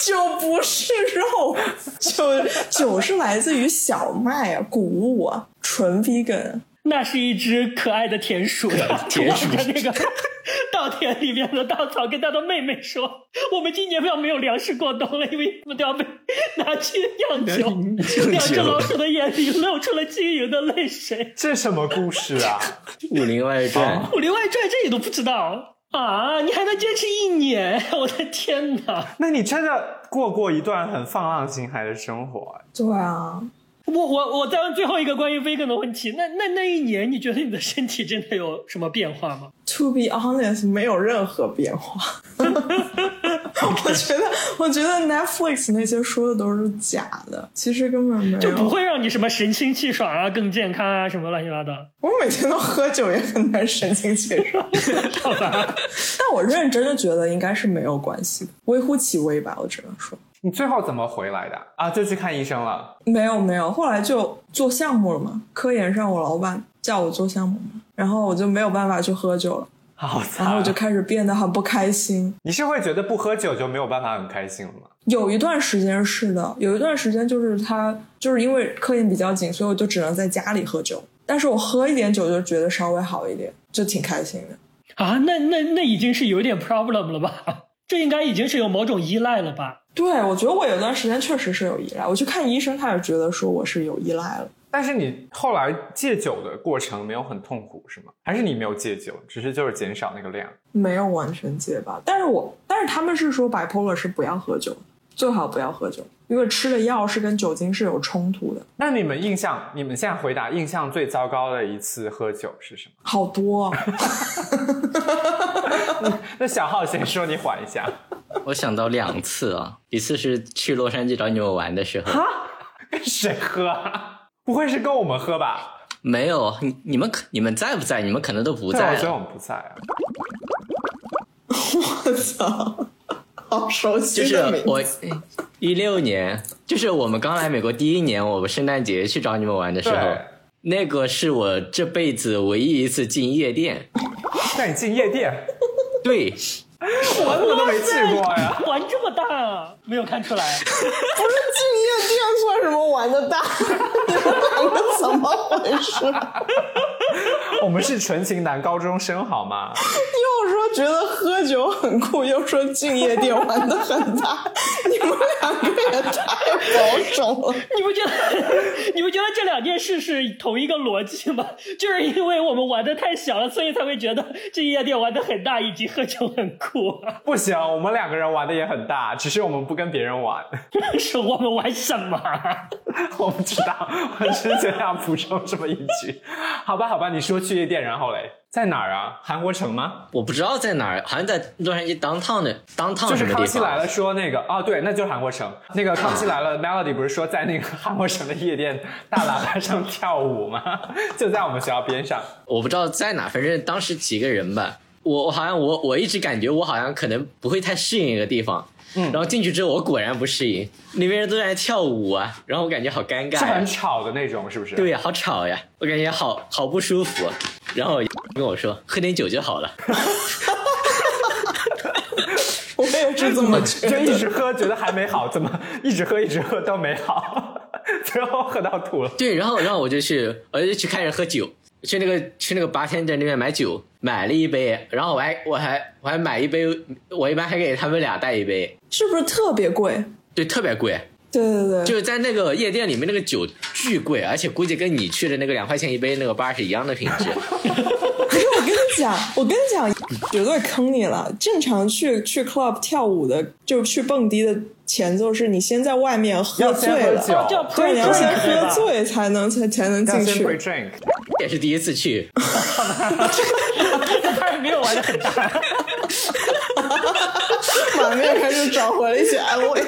S3: 酒不是肉，酒酒是来自于小麦啊，谷物啊，纯 vegan。
S4: 那是一只可爱的田鼠，
S2: 田鼠
S4: 望着那个 稻田里面的稻草，跟他的妹妹说：“我们今年要没有粮食过冬了，因为我们都要被拿去酿酒。”两只老鼠的眼里露出了晶莹的泪水。
S1: 这什么故事啊？
S2: 《武林外传》《
S4: 武林外传》这你都不知道啊？你还能坚持一年？我的天哪！
S1: 那你真的过过一段很放浪形骸的生活、哎
S3: 对啊，
S4: 我我我再问最后一个关于 vegan 的问题，那那那一年你觉得你的身体真的有什么变化吗
S3: ？To be honest，没有任何变化。我觉得，我觉得 Netflix 那些说的都是假的，其实根本没有。
S4: 就不会让你什么神清气爽啊、更健康啊什么乱七八糟。
S3: 我每天都喝酒，也很难神清气爽。
S4: 好吧，
S3: 但我认真的觉得应该是没有关系的，微乎其微吧，我只能说。
S1: 你最后怎么回来的啊？就去看医生了。
S3: 没有没有，后来就做项目了嘛。科研上，我老板叫我做项目嘛，然后我就没有办法去喝酒了，
S1: 好惨！
S3: 然后我就开始变得很不开心。
S1: 你是会觉得不喝酒就没有办法很开心了吗？
S3: 有一段时间是的，有一段时间就是他就是因为科研比较紧，所以我就只能在家里喝酒。但是我喝一点酒就觉得稍微好一点，就挺开心的。
S4: 啊，那那那已经是有点 problem 了吧？这应该已经是有某种依赖了吧？
S3: 对，我觉得我有段时间确实是有依赖。我去看医生，他也觉得说我是有依赖了。
S1: 但是你后来戒酒的过程没有很痛苦是吗？还是你没有戒酒，只是就是减少那个量？
S3: 没有完全戒吧，但是我但是他们是说 bipolar 是不要喝酒，最好不要喝酒，因为吃的药是跟酒精是有冲突的，
S1: 那你们印象，你们现在回答印象最糟糕的一次喝酒是什么？
S3: 好多、啊。
S1: 那小浩先说，你缓一下。
S2: 我想到两次啊，一次是去洛杉矶找你们玩的时候，
S1: 跟谁喝啊？不会是跟我们喝吧？
S2: 没有你你们可你们在不在？你们可能都不，在
S1: 我觉得我们不在啊。
S3: 我操，好熟悉
S2: 就是我
S3: 字。
S2: 一六年，就是我们刚来美国第一年，我们圣诞节去找你们玩的时候，那个是我这辈子唯一一次进夜店。
S1: 带你进夜店，
S2: 对，
S1: 我怎么都没去过呀？
S4: 玩这么大啊，没有看出来。
S3: 不是进夜店算什么玩的大？你们两个怎么回事？
S1: 我们是纯情男高中生好吗？
S3: 又说觉得喝酒很酷，又说进夜店玩的很大，你们两个也太保守了。
S4: 你不觉得 你不觉得这两件事是同一个逻辑吗？就是因为我们玩的太小了，所以才会觉得这夜店玩的很大，以及喝酒很酷。
S1: 不行，我们两个人玩的也很大，只是我们不跟别人玩。
S4: 是我们玩什么？
S1: 我不知道，我只是想要补充这么一句。好吧，好吧，你说去夜店，然后嘞，在哪儿啊？韩国城吗？
S2: 我不知道在哪儿，好像在洛杉矶 downtown 的 downtown
S1: 就是。康熙来了说那个哦，对，那就是韩国城。那个康熙来了，Melody 不是说在那个 韩国城的夜店大喇叭上跳舞吗？就在我们学校边上。
S2: 我不知道在哪，反正当时几个人吧。我我好像我我一直感觉我好像可能不会太适应一个地方，嗯，然后进去之后我果然不适应，里面人都在跳舞啊，然后我感觉好尴尬
S1: 是很，吵的那种，是不是？
S2: 对呀，好吵呀，我感觉好好不舒服，然后跟我说喝点酒就好了，
S3: 我也是这么觉
S1: 就一。直喝，觉得还没好，怎么一直喝一直喝都没好，最后喝到吐了。
S2: 对，然后然后我就去我就去开始喝酒，去那个去那个八天镇那边买酒，买了一杯，然后我还我还我还买一杯，我一般还给他们俩带一杯，
S3: 是不是特别贵？
S2: 对，特别贵。
S3: 对对对，
S2: 就是在那个夜店里面，那个酒巨贵，而且估计跟你去的那个两块钱一杯那个吧是一样的品质。
S3: 我跟你讲，我跟你讲，绝对坑你了。正常去去 club 跳舞的，就去蹦迪的前奏是你先在外面喝
S1: 要先
S3: 对，你要先喝醉才能才才能进去。
S2: 也是第一次去，
S4: 他也没有玩的很大。
S3: 马面开始找回了一些安慰。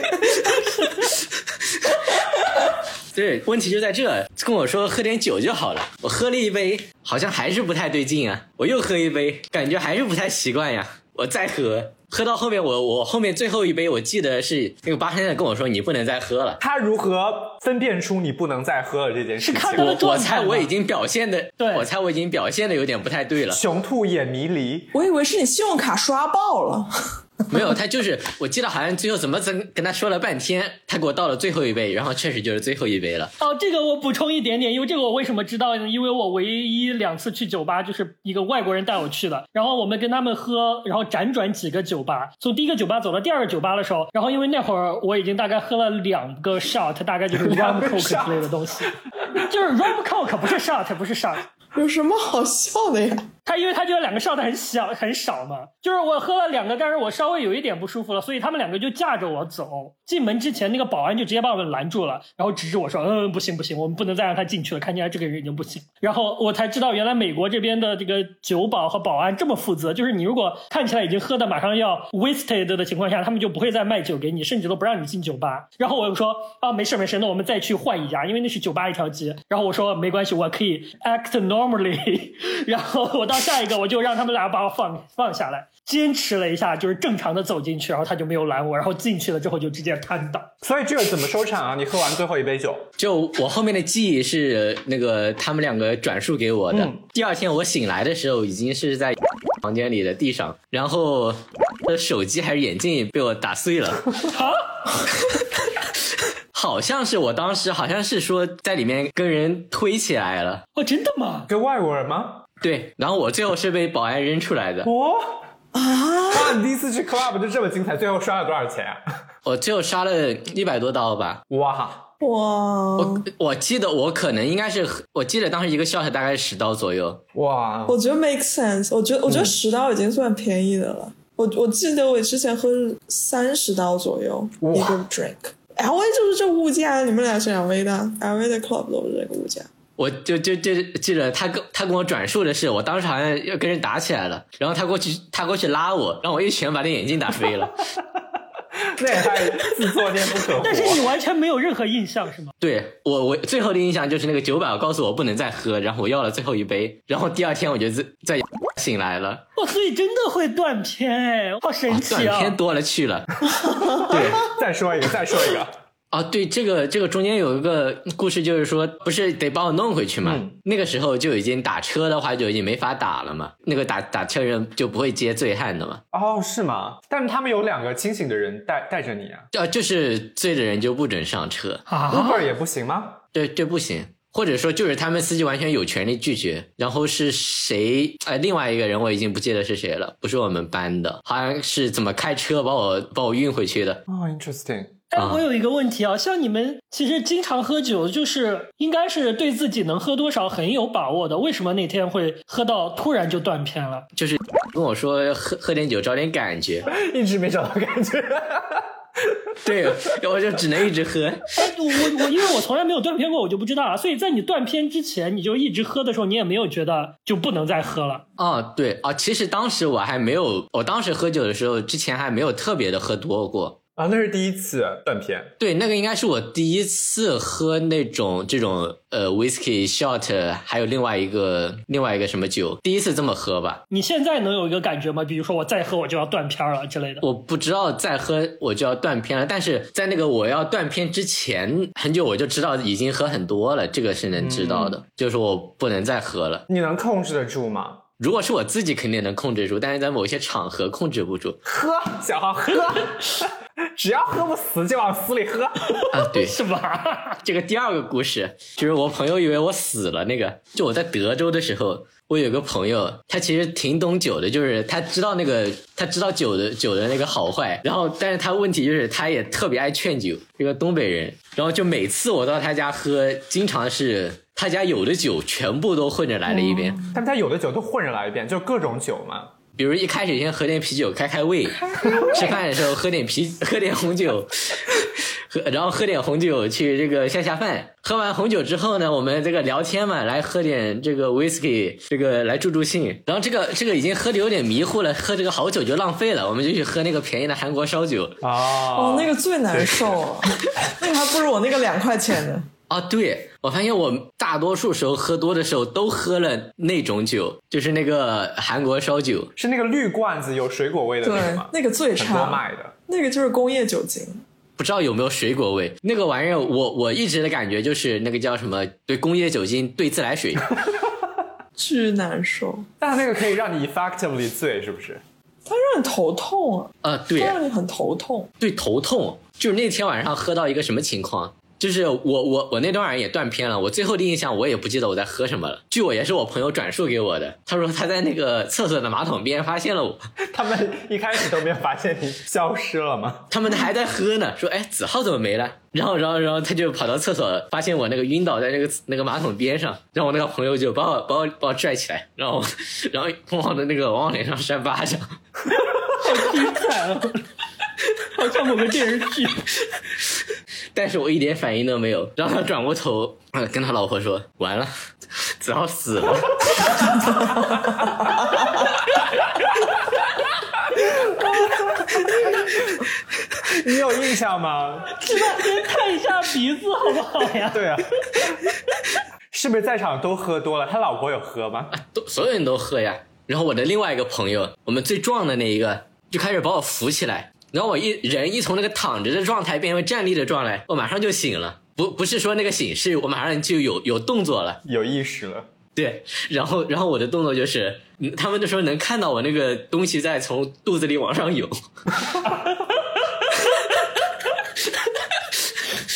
S2: 对，问题就在这，跟我说喝点酒就好了。我喝了一杯，好像还是不太对劲啊。我又喝一杯，感觉还是不太习惯呀。我再喝，喝到后面我我后面最后一杯，我记得是那个八天的跟我说你不能再喝了。
S1: 他如何分辨出你不能再喝了这件事情？
S2: 我我猜我已经表现的，
S4: 对
S2: 我猜我已经表现的有点不太对了。
S1: 雄兔眼迷离，
S3: 我以为是你信用卡刷爆了。
S2: 没有，他就是我记得好像最后怎么怎跟他说了半天，他给我倒了最后一杯，然后确实就是最后一杯了。
S4: 哦，这个我补充一点点，因为这个我为什么知道呢？因为我唯一两次去酒吧就是一个外国人带我去的，然后我们跟他们喝，然后辗转几个酒吧，从第一个酒吧走到第二个酒吧的时候，然后因为那会儿我已经大概喝了两个 shot，大概就是 rum coke 之类的东西，就是 rum coke 不是 shot，不是 shot。
S3: 有什么好笑的呀？
S4: 他因为他觉得两个 shot 很小很少嘛，就是我喝了两个，但是我稍微有一点不舒服了，所以他们两个就架着我走。进门之前，那个保安就直接把我们拦住了，然后指着我说：“嗯，不行不行，我们不能再让他进去了，看起来这个人已经不行。”然后我才知道，原来美国这边的这个酒保和保安这么负责，就是你如果看起来已经喝的马上要 wasted 的情况下，他们就不会再卖酒给你，甚至都不让你进酒吧。然后我又说：“啊，没事没事，那我们再去换一家，因为那是酒吧一条街。”然后我说：“没关系，我可以 act normally。”然后我到下一个，我就让他们俩把我放放下来，坚持了一下，就是正常的走进去，然后他就没有拦我，然后进去了之后就直接瘫倒。
S1: 所以这个怎么收场啊？你喝完最后一杯酒，
S2: 就我后面的记忆是那个他们两个转述给我的。
S1: 嗯
S2: 第二天我醒来的时候，已经是在房间里的地上，然后我的手机还是眼镜被我打碎了。
S4: 啊，
S2: 好像是我当时好像是说在里面跟人推起来了，
S4: 哦，真的吗？
S1: 跟外国人吗？
S2: 对，然后我最后是被保安扔出来的。
S1: 哦，
S3: 啊，
S1: 哇，你第一次去 club 就这么精彩，最后刷了多少钱啊？
S2: 我最后刷了一百多刀吧。
S1: 哇，
S3: 哇，
S2: 我我记得我可能应该是，我记得当时一个 shot 大概是十刀左右。
S1: 哇，
S3: 我觉得 make sense。我觉得我觉得十刀已经算便宜的了。我我记得我之前喝是三十刀左右一个 drink。L A 就是这物价，你们俩是 L A 的，L A 的 club 都是这个物价。
S2: 我就就就记得他跟他跟我转述的是，我当时好像要跟人打起来了，然后他过去他过去拉我，让我一拳把那眼镜打飞了。
S1: 那也太自作孽 不可活。
S4: 但是你完全没有任何印象是吗？
S2: 对我我最后的印象就是那个酒保告诉我不能再喝，然后我要了最后一杯，然后第二天我就再再醒来了。
S4: 哇，所以真的会断片哎，好神
S2: 哦，
S4: 奇啊！
S2: 断片多了去了。对，
S1: 再说一个，再说一个。
S2: 哦，对，这个这个中间有一个故事，就是说，不是得把我弄回去嘛？
S1: 嗯
S2: 那个时候就已经打车的话就已经没法打了嘛，那个打打车人就不会接醉汉的嘛，
S1: 哦，是吗？但是他们有两个清醒的人带带着你啊
S2: 呃，就是醉的人就不准上车，
S4: 啊
S1: ，，Uber 也不行吗？
S2: 对，这不行。或者说，就是他们司机完全有权利拒绝。然后是谁？哎，另外一个人我已经不记得是谁了，不是我们班的，好像是怎么开车把我把我运回去的。
S1: 哦，interesting。
S4: 哎，
S2: 啊
S4: 我有一个问题啊，像你们其实经常喝酒，就是应该是对自己能喝多少很有把握的，为什么那天会喝到突然就断片了？
S2: 就是跟我说喝喝点酒找点感觉，
S1: 一直没找到感觉。
S2: 对，我就只能一直喝。
S4: 哎，我我我，因为我从来没有断片过，我就不知道啊。所以在你断片之前，你就一直喝的时候，你也没有觉得就不能再喝了。
S2: 哦，对哦，其实当时我还没有，我当时喝酒的时候，之前还没有特别的喝多过。
S1: 啊，那是第一次断片。
S2: 对，那个应该是我第一次喝那种这种呃 whiskey shot，还有另外一个另外一个什么酒，第一次这么喝吧。
S4: 你现在能有一个感觉吗？比如说我再喝我就要断片了之类的。
S2: 我不知道再喝我就要断片了，但是在那个我要断片之前很久我就知道已经喝很多了，这个是能知道的，就是我不能再喝了。
S1: 你能控制得住吗？
S2: 如果是我自己肯定能控制住，但是在某些场合控制不住
S1: 喝，小号喝，只要喝不死就往死里喝。
S2: 啊。对，
S4: 是吧？
S2: 这个第二个故事就是我朋友以为我死了，那个就我在德州的时候，我有个朋友，他其实挺懂酒的，就是他知道那个他知道酒的酒的那个好坏，然后但是他问题就是他也特别爱劝酒，这个东北人，然后就每次我到他家喝，经常是他家有的酒全部都混着来了一遍，
S1: 但他有的酒都混着来一遍，就各种酒嘛。
S2: 比如一开始先喝点啤酒开开胃，吃饭的时候喝点啤 喝点红酒，喝然后喝点红酒去这个下下饭。喝完红酒之后呢，我们这个聊天嘛，来喝点这个 whisky，这个来助助兴。然后这个这个已经喝的有点迷糊了，喝这个好酒就浪费了，我们就去喝那个便宜的韩国烧酒。
S1: 哦
S3: 哦，那个最难受了，那个还不如我那个两块钱的。
S2: 哦，对，我发现我大多数时候喝多的时候都喝了那种酒，就是那个韩国烧酒。
S1: 是那个绿罐子有水果味的那个吗，？
S3: 对那个最
S1: 很多
S3: 差，
S1: 卖的。
S3: 那个就是工业酒精。
S2: 不知道有没有水果味？那个玩意儿，我我一直的感觉就是那个叫什么，对工业酒精兑自来水。
S3: 巨难受，
S1: 但那个可以让你 effectively 醉，是不是？
S3: 它让你头痛啊，
S2: 呃，对
S3: 它让你很头痛。
S2: 对，头痛。就是那天晚上喝到一个什么情况？就是我我我那段晚上也断片了，我最后的印象我也不记得我在喝什么了。据我也是我朋友转述给我的，他说他在那个厕所的马桶边发现了我，
S1: 他们一开始都没有发现你消失了吗？
S2: 他们还在喝呢，说哎子浩怎么没了？然后然后然后他就跑到厕所，发现我那个晕倒在那个那个马桶边上，然后我那个朋友就把我把我把我拽起来，然后然后往我的那个往我脸上扇巴掌。
S4: 好精彩啊！好像某个电视剧。
S2: 但是我一点反应都没有。然后他转过头，呃，跟他老婆说：“完了，子豪死了。
S1: 你有印象吗？
S4: 知道先看一下鼻子好不好呀？
S1: 对啊，是不是在场都喝多了？他老婆有喝吗？”
S2: 都所有人都喝呀。然后我的另外一个朋友，我们最壮的那一个，就开始把我扶起来。然后我一人一从那个躺着的状态变为站立的状态，我马上就醒了。不不是说那个醒，是我马上就有有动作了。
S1: 有意识了。
S2: 对，然后然后我的动作就是，嗯他们就说能看到我那个东西在从肚子里往上涌。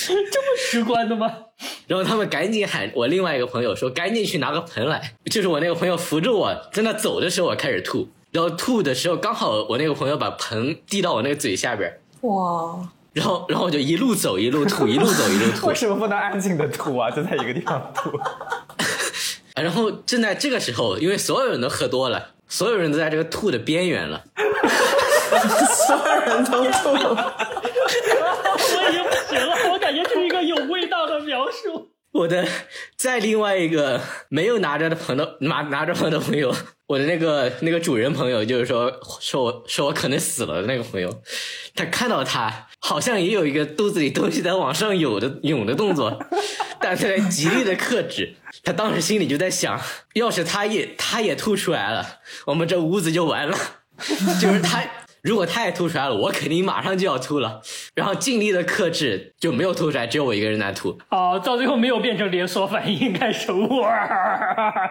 S4: 这么直观的吗？
S2: 然后他们赶紧喊我另外一个朋友说赶紧去拿个盆来，就是我那个朋友扶着我在那走的时候，我开始吐，然后吐的时候刚好我那个朋友把盆递到我那个嘴下边，
S3: 哇，
S2: 然后然后我就一路走一路吐，一路走一路吐
S1: 为，什么不能安静的吐啊？就在一个地方吐。
S2: 啊 然后正在这个时候，因为所有人都喝多了，所有人都在这个吐的边缘了，
S3: 所有人都吐了。
S4: 我已经不行了，我感觉这是一个有味道的描述。
S2: 我的再另外一个没有拿着的朋友拿拿着朋友的朋友，我的那个那个主人朋友，就是说说我说我可能死了的那个朋友，他看到他好像也有一个肚子里东西在往上涌的涌的动作，但是在极力的克制。他当时心里就在想，要是他也他也吐出来了，我们这屋子就完了。就是他。如果他也吐出来了，我肯定马上就要吐了。然后尽力的克制，就没有吐出来，只有我一个人在吐。
S4: 哦，到最后没有变成连锁反应，开始哇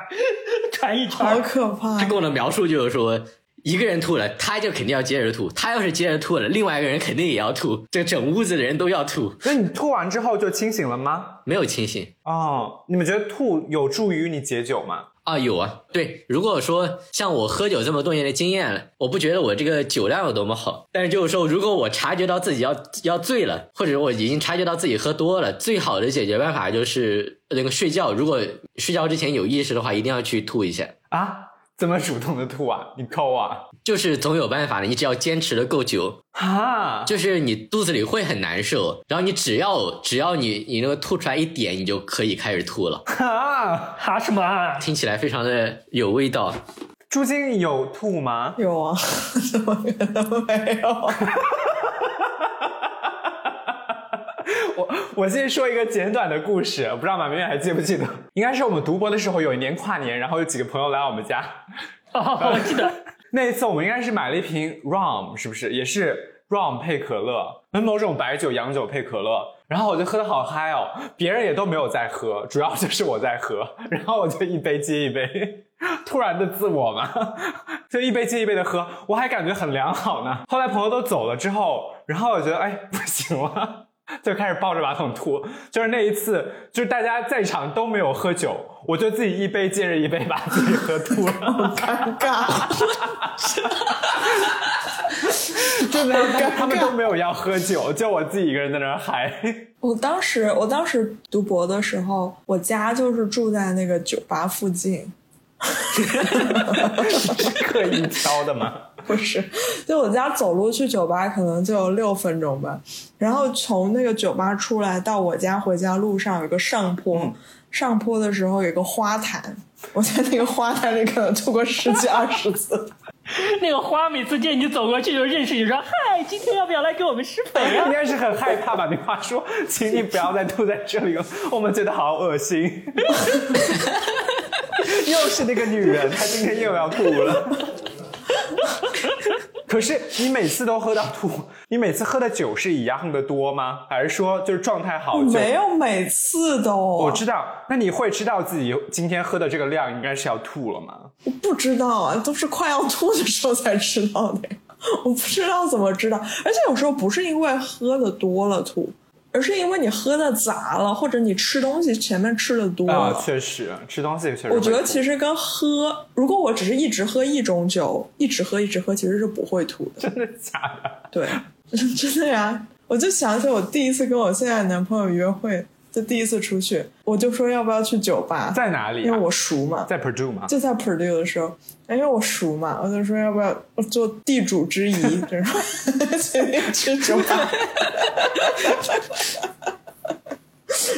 S4: 传一传，
S3: 好可怕！
S2: 他跟我的描述就是说，一个人吐了，他就肯定要接着吐。他要是接着吐了，另外一个人肯定也要吐。这整屋子的人都要吐。
S1: 那你吐完之后就清醒了吗？
S2: 没有清醒。
S1: 哦，你们觉得吐有助于你解酒吗？
S2: 啊，有啊，对。如果说像我喝酒这么多年的经验，我不觉得我这个酒量有多么好。但是就是说，如果我察觉到自己要要醉了，或者我已经察觉到自己喝多了，最好的解决办法就是那个睡觉。如果睡觉之前有意识的话，一定要去吐一下
S1: 啊。怎么主动的吐啊？你抠啊？
S2: 就是总有办法的，你只要坚持的够久
S1: 啊，
S2: 就是你肚子里会很难受，然后你只要只要你你那个吐出来一点，你就可以开始吐了。
S1: 哈
S4: 哈什么？
S2: 听起来非常的有味道。
S1: 朱晶有吐吗？
S3: 有啊，怎么可能没有？
S1: 我我先说一个简短的故事，不知道马明远还记不记得？应该是我们读博的时候，有一年跨年，然后有几个朋友来我们家。
S4: 哦，我记得
S1: 那一次我们应该是买了一瓶 rum，是不是？也是 rum 配可乐，跟某种白酒、洋酒配可乐。然后我就喝的好嗨哦，别人也都没有在喝，主要就是我在喝。然后我就一杯接一杯，突然的自我嘛，就一杯接一杯的喝，我还感觉很良好呢。后来朋友都走了之后，然后我觉得哎不行了。就开始抱着马桶吐，就是那一次，就是大家在场都没有喝酒，我就自己一杯接着一杯把自己喝吐了，
S3: 尴尬，
S1: 真的，他们都没有要喝酒，就我自己一个人在那嗨。
S3: 我当时，我当时读博的时候，我家就是住在那个酒吧附近。
S1: 是刻意挑的吗？
S3: 不是，就我家走路去酒吧可能就有六分钟吧。然后从那个酒吧出来到我家回家路上有个上坡，上坡的时候有个花坛，我在那个花坛里可能吐过十几二十次。
S4: 那个花每次见你走过去就认识你，说：“嗨，今天要不要来给我们施肥啊？”
S1: 应该是很害怕吧？那话说，请你不要再吐在这里了，我们觉得好恶心。又是那个女人，她今天又要吐了。可是你每次都喝到吐，你每次喝的酒是一样的多吗？还是说就是状态好？
S3: 没有每次都。
S1: 我知道，那你会知道自己今天喝的这个量应该是要吐了吗？
S3: 我不知道啊，都是快要吐的时候才知道的。我不知道怎么知道，而且有时候不是因为喝的多了吐。而是因为你喝的杂了，或者你吃东西前面吃的多了。
S1: 啊，确实吃东西确实。
S3: 我觉得其实跟喝，如果我只是一直喝一种酒，一直喝一直喝，其实是不会吐的。
S1: 真的假的？
S3: 对，真的呀！我就想起我第一次跟我现在男朋友约会。就第一次出去，我就说要不要去酒吧？
S1: 在哪里？
S3: 因为我熟嘛，
S1: 在 Purdue 嘛，
S3: 就在 Purdue 的时候，因为我熟嘛，我就说要不要做地主之谊，就是去酒吧。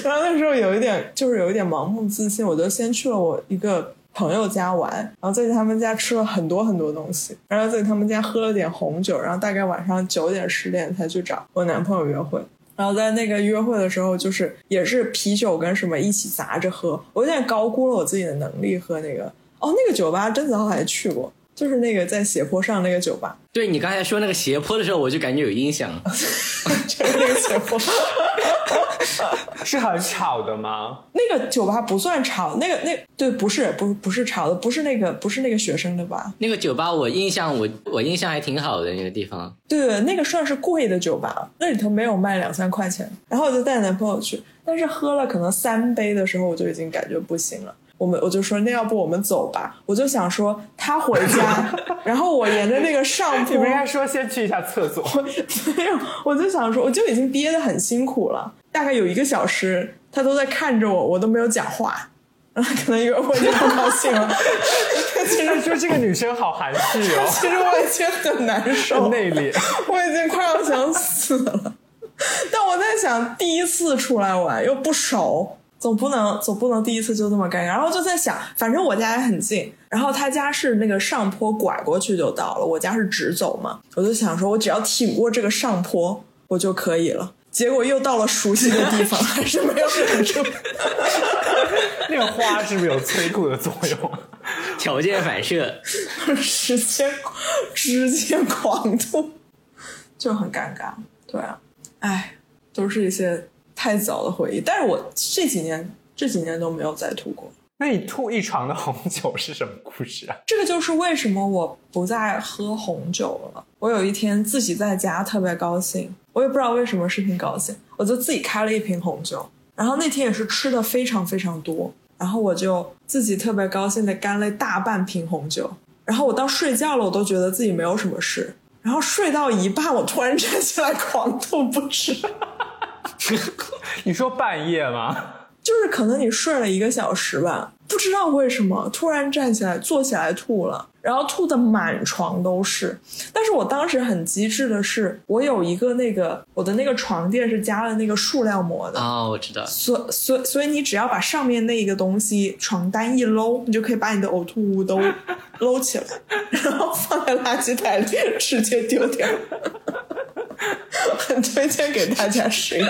S3: 然后那时候有一点，就是有一点盲目自信，我就先去了我一个朋友家玩，然后在他们家吃了很多很多东西，然后在他们家喝了点红酒，然后大概晚上九点十点才去找我男朋友约会。然后在那个约会的时候，就是也是啤酒跟什么一起砸着喝，我有点高估了我自己的能力喝那个。哦，那个酒吧甄子豪还去过，就是那个在斜坡上那个酒吧。
S2: 对你刚才说那个斜坡的时候，我就感觉有印象，
S3: 就是那个斜坡。
S1: 是很吵的吗？
S3: 那个酒吧不算吵，那个那对不是不不是吵的，不是那个不是那个学生的吧？
S2: 那个酒吧我印象我我印象还挺好的那个地方。
S3: 对，那个算是贵的酒吧，那里头没有卖两三块钱。然后我就带男朋友去，但是喝了可能三杯的时候，我就已经感觉不行了。我们我就说那要不我们走吧？我就想说他回家，然后我沿着那个上 坡。
S1: 你不应该说先去一下厕所？
S3: 没有，我就想说，我就已经憋得很辛苦了。大概有一个小时，他都在看着我，我都没有讲话，可能约会就不高兴了。
S1: 其实说这个女生好含蓄哦。
S3: 其实我已经很难受，
S1: 内敛，
S3: 我已经快要想死了。但我在想，第一次出来玩又不熟，总不能总不能第一次就这么尴尬。然后就在想，反正我家也很近，然后他家是那个上坡拐过去就到了，我家是直走嘛，我就想说我只要挺过这个上坡我就可以了。结果又到了熟悉的地方，还是没有忍住。
S1: 那个花是不是有催吐的作用？
S2: 条件反射，
S3: 直接直接狂吐，就很尴尬。对啊，哎，都是一些太早的回忆。但是我这几年这几年都没有再吐过。
S1: 那你吐一床的红酒是什么故事啊？
S3: 这个就是为什么我不再喝红酒了。我有一天自己在家特别高兴，我也不知道为什么是挺高兴，我就自己开了一瓶红酒。然后那天也是吃的非常非常多，然后我就自己特别高兴的干了大半瓶红酒。然后我到睡觉了，我都觉得自己没有什么事。然后睡到一半，我突然站起来狂吐不止。
S1: 你说半夜吗？
S3: 就是可能你睡了一个小时吧，不知道为什么突然站起来坐起来吐了，然后吐的满床都是。但是我当时很机智的是，我有一个那个我的那个床垫是加了那个塑料膜的
S2: 啊，我知道。
S3: 所所所以你只要把上面那一个东西床单一搂，你就可以把你的呕吐物都搂起来，然后放在垃圾袋里直接丢掉。很 推荐给大家使用。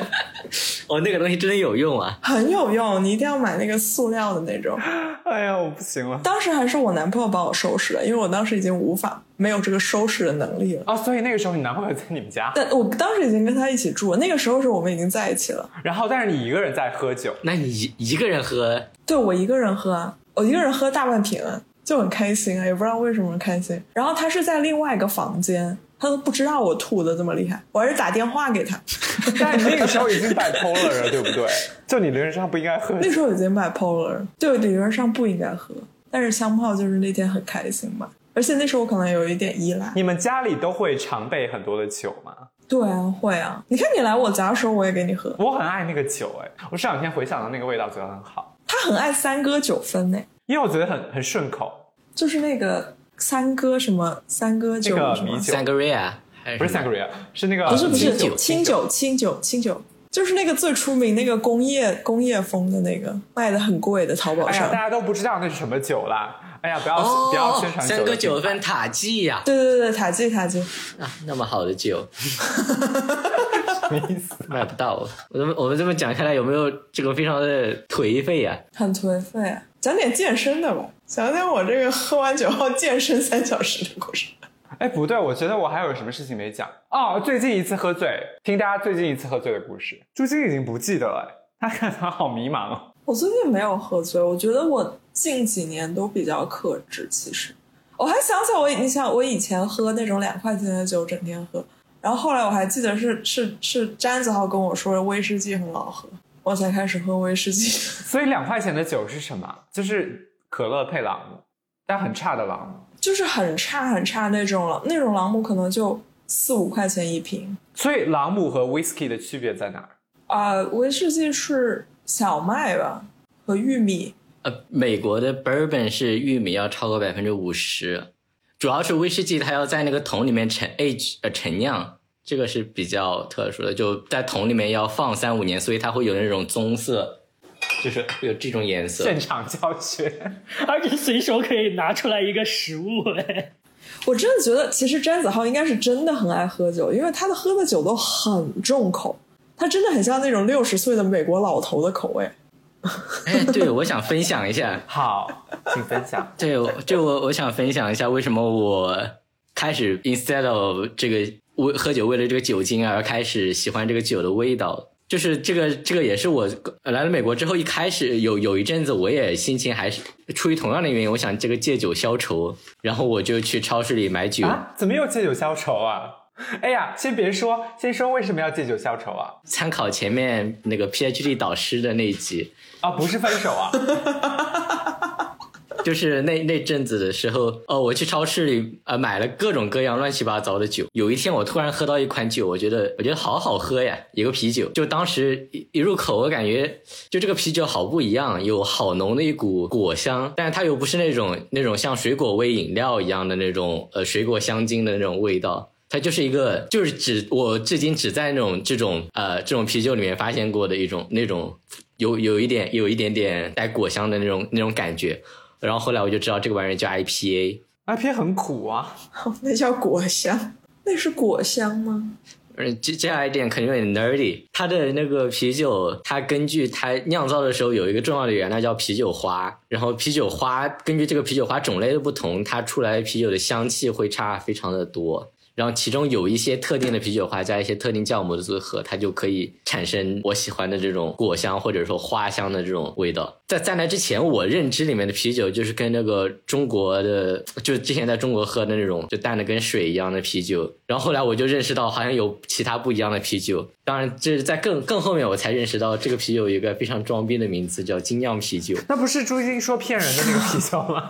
S2: 哦，那个东西真的有用啊！
S3: 很有用，你一定要买那个塑料的那种。
S1: 哎呀，我不行了。
S3: 当时还是我男朋友帮我收拾的，因为我当时已经无法没有这个收拾的能力了。
S1: 哦，所以那个时候你男朋友在你们家？
S3: 但我当时已经跟他一起住，那个时候是我们已经在一起了。
S1: 然后，但是你一个人在喝酒？
S2: 那你一一个人喝？
S3: 对，我一个人喝，我一个人喝大半瓶，就很开心啊，也不知道为什么开心。然后他是在另外一个房间。他都不知道我吐的这么厉害，我还是打电话给他。
S1: 但你那个时候已经 bipolar 了，对不对？就你理论上不应该喝。
S3: 那时候已经 bipolar，就，理论上不应该喝。但是香炮就是那天很开心嘛，而且那时候我可能有一点依赖。
S1: 你们家里都会常备很多的酒吗？
S3: 对啊，会啊。你看你来我家的时候，我也给你喝。
S1: 我很爱那个酒，哎，我这两天回想到那个味道，觉得很好。
S3: 他很爱三哥九分呢，
S1: 因为我觉得很很顺口。
S3: 就是那个三哥什么三哥酒什么？
S2: 三哥瑞啊。
S1: 不是 sangria，是那个
S3: 不是不是
S2: 酒
S3: 清酒。清酒清酒，就是那个最出名那个工业工业风的那个卖的很贵的淘宝上，
S1: 大家都不知道那是什么酒啦。哎呀，不要不要宣传
S2: 三哥九分塔记呀，
S3: 对对对塔记塔记
S2: 啊，那么好的酒，
S1: 没意思，
S2: 买不到。我。们我们这么讲下来，有没有这个非常的颓废呀？
S3: 很颓废，啊。讲点健身的吧，讲讲我这个喝完酒后健身三小时的故事。
S1: 哎，不对，我觉得我还有什么事情没讲哦。最近一次喝醉，听大家最近一次喝醉的故事。朱晶已经不记得了，他看他好迷茫哦。
S3: 我最近没有喝醉，我觉得我近几年都比较克制。其实，我还想起我，你想我以前喝那种两块钱的酒，整天喝，然后后来我还记得是是是詹子豪跟我说威士忌很好喝，我才开始喝威士忌。
S1: 所以两块钱的酒是什么？就是可乐配朗姆，但很差的朗姆。
S3: 就是很差很差那种了，那种朗姆可能就四五块钱一瓶。
S1: 所以朗姆和 whisky 的区别在哪儿？
S3: 啊，威士忌是小麦吧，和玉米。
S2: 呃，美国的 bourbon 是玉米要超过百分之五十，主要是威士忌它要在那个桶里面陈 age 呃陈酿，这个是比较特殊的，就在桶里面要放三五年，所以它会有那种棕色。就是有这种颜色，
S1: 现场教学，
S4: 而且随手可以拿出来一个食物哎！
S3: 我真的觉得，其实詹子浩应该是真的很爱喝酒，因为他的喝的酒都很重口，他真的很像那种六十岁的美国老头的口味。
S2: 哎，对，我想分享一下，
S1: 好，请分享。
S2: 对，就我我想分享一下，为什么我开始 instead of 这个为喝酒为了这个酒精而开始喜欢这个酒的味道。就是这个，这个也是我来了美国之后，一开始有有一阵子，我也心情还是出于同样的原因，我想这个借酒消愁，然后我就去超市里买酒。
S1: 怎么又借酒消愁啊？哎呀，先别说，先说为什么要借酒消愁啊？
S2: 参考前面那个 PhD 导师的那一集
S1: 啊，不是分手啊。
S2: 就是那那阵子的时候，哦，我去超市里呃买了各种各样乱七八糟的酒。有一天我突然喝到一款酒，我觉得我觉得好好喝呀，一个啤酒。就当时一一入口，我感觉就这个啤酒好不一样，有好浓的一股果香，但是它又不是那种那种像水果味饮料一样的那种呃水果香精的那种味道，它就是一个，就是只我至今只在那种这种呃这种啤酒里面发现过的一种那种有有一点有一点点带果香的那种那种感觉。然后后来我就知道这个玩意儿叫 IPA，IPA
S1: 很苦啊，
S3: 那叫果香，那是果香吗？
S2: 嗯，接接下来一点肯定有点 nerdy。它的那个啤酒，它根据它酿造的时候有一个重要的原料叫啤酒花，然后啤酒花根据这个啤酒花种类的不同，它出来啤酒的香气会差非常的多。然后其中有一些特定的啤酒花加一些特定酵母的组合，它就可以产生我喜欢的这种果香或者说花香的这种味道。在在那之前，我认知里面的啤酒就是跟那个中国的，就之前在中国喝的那种就淡的跟水一样的啤酒。然后后来我就认识到好像有其他不一样的啤酒。当然这是在更更后面我才认识到这个啤酒有一个非常装逼的名字叫精酿啤酒。
S1: 那不是朱军说骗人的那个啤酒吗？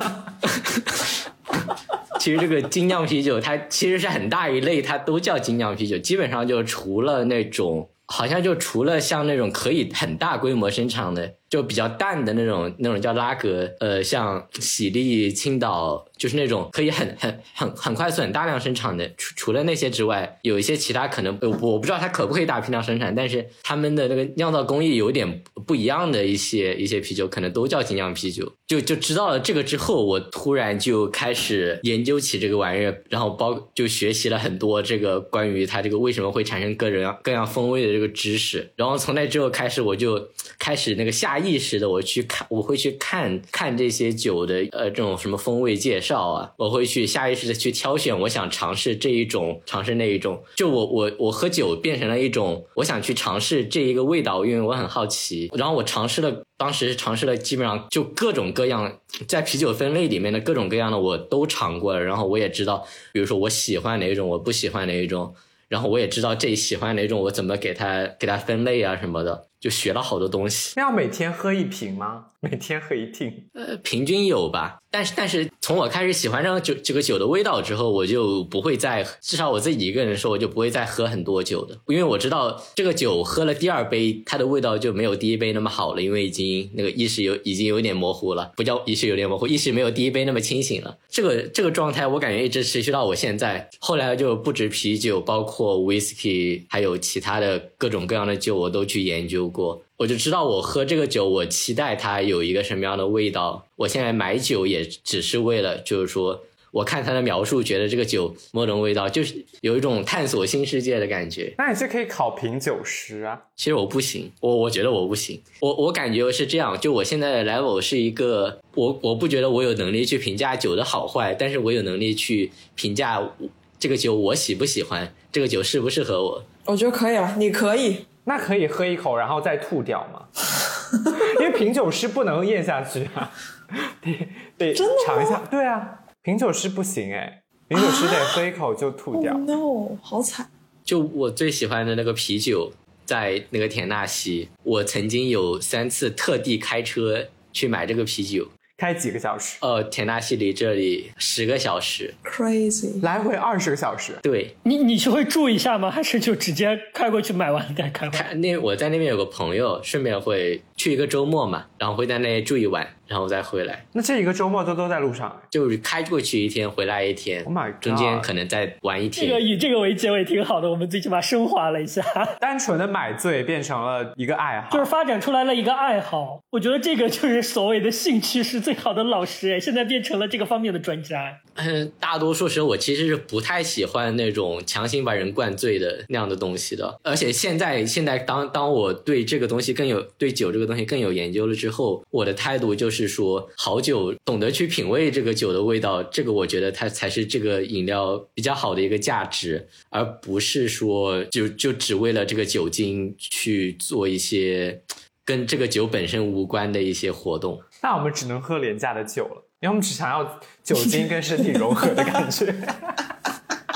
S2: 其实这个精酿啤酒，它其实是很大一类，它都叫精酿啤酒。基本上就除了那种，好像就除了像那种可以很大规模生产的。就比较淡的那种，那种叫拉格，呃，像喜力、青岛，就是那种可以很很很很快速、很大量生产的。除除了那些之外，有一些其他可能，我我不知道它可不可以大批量生产，但是他们的那个酿造工艺有点不一样的一些一些啤酒，可能都叫精酿啤酒。就就知道了这个之后，我突然就开始研究起这个玩意儿，然后包就学习了很多这个关于它这个为什么会产生各种各样风味的这个知识。然后从那之后开始，我就开始那个下。意识的，我去看，我会去看看这些酒的，呃，这种什么风味介绍啊，我会去下意识的去挑选，我想尝试这一种，尝试那一种。就我我我喝酒变成了一种，我想去尝试这一个味道，因为我很好奇。然后我尝试了，当时尝试了基本上就各种各样，在啤酒分类里面的各种各样的我都尝过了。然后我也知道，比如说我喜欢哪一种，我不喜欢哪一种。然后我也知道这喜欢哪种，我怎么给它给它分类啊什么的。就学了好多东西。
S1: 那要每天喝一瓶吗？每天喝一听？
S2: 呃，平均有吧。但是，但是从我开始喜欢上酒这个酒的味道之后，我就不会再，至少我自己一个人说，我就不会再喝很多酒的。因为我知道这个酒喝了第二杯，它的味道就没有第一杯那么好了，因为已经那个意识有已经有点模糊了，不叫意识有点模糊，意识没有第一杯那么清醒了。这个这个状态，我感觉一直持续到我现在。后来就不止啤酒，包括 whisky，还有其他的各种各样的酒，我都去研究过。我就知道我喝这个酒，我期待它有一个什么样的味道。我现在买酒也只是为了，就是说，我看它的描述，觉得这个酒某种味道，就是有一种探索新世界的感觉。
S1: 那你是可以考评酒师啊？
S2: 其实我不行，我我觉得我不行。我我感觉是这样，就我现在的 level 是一个，我我不觉得我有能力去评价酒的好坏，但是我有能力去评价这个酒我喜不喜欢，这个酒适不适合我。
S3: 我觉得可以了，你可以。
S1: 那可以喝一口，然后再吐掉吗？因为品酒师不能咽下去啊，得得尝一下。对啊，品酒师不行哎，品酒师得喝一口就吐掉。
S3: no，好惨。
S2: 就我最喜欢的那个啤酒，在那个田纳西，我曾经有三次特地开车去买这个啤酒。
S1: 开几个小时？
S2: 呃，田纳西离这里十个小时
S3: ，crazy，
S1: 来回二十个小时。
S2: 对，
S4: 你你是会住一下吗？还是就直接开过去买完再开？
S2: 开那我在那边有个朋友，顺便会去一个周末嘛，然后会在那里住一晚。然后再回来，
S1: 那这一个周末都都在路上，
S2: 就是开过去一天，回来一天，中间可能再玩一天。
S4: 这个以这个为结尾挺好的，我们最起码升华了一下，
S1: 单纯的买醉变成了一个爱好，
S4: 就是发展出来了一个爱好。我觉得这个就是所谓的兴趣是最好的老师，哎，现在变成了这个方面的专家。
S2: 嗯，大多数时候我其实是不太喜欢那种强行把人灌醉的那样的东西的，而且现在现在当当我对这个东西更有对酒这个东西更有研究了之后，我的态度就是。是说好酒，懂得去品味这个酒的味道，这个我觉得它才是这个饮料比较好的一个价值，而不是说就就只为了这个酒精去做一些跟这个酒本身无关的一些活动。
S1: 那我们只能喝廉价的酒了，因为我们只想要酒精跟身体融合的感觉。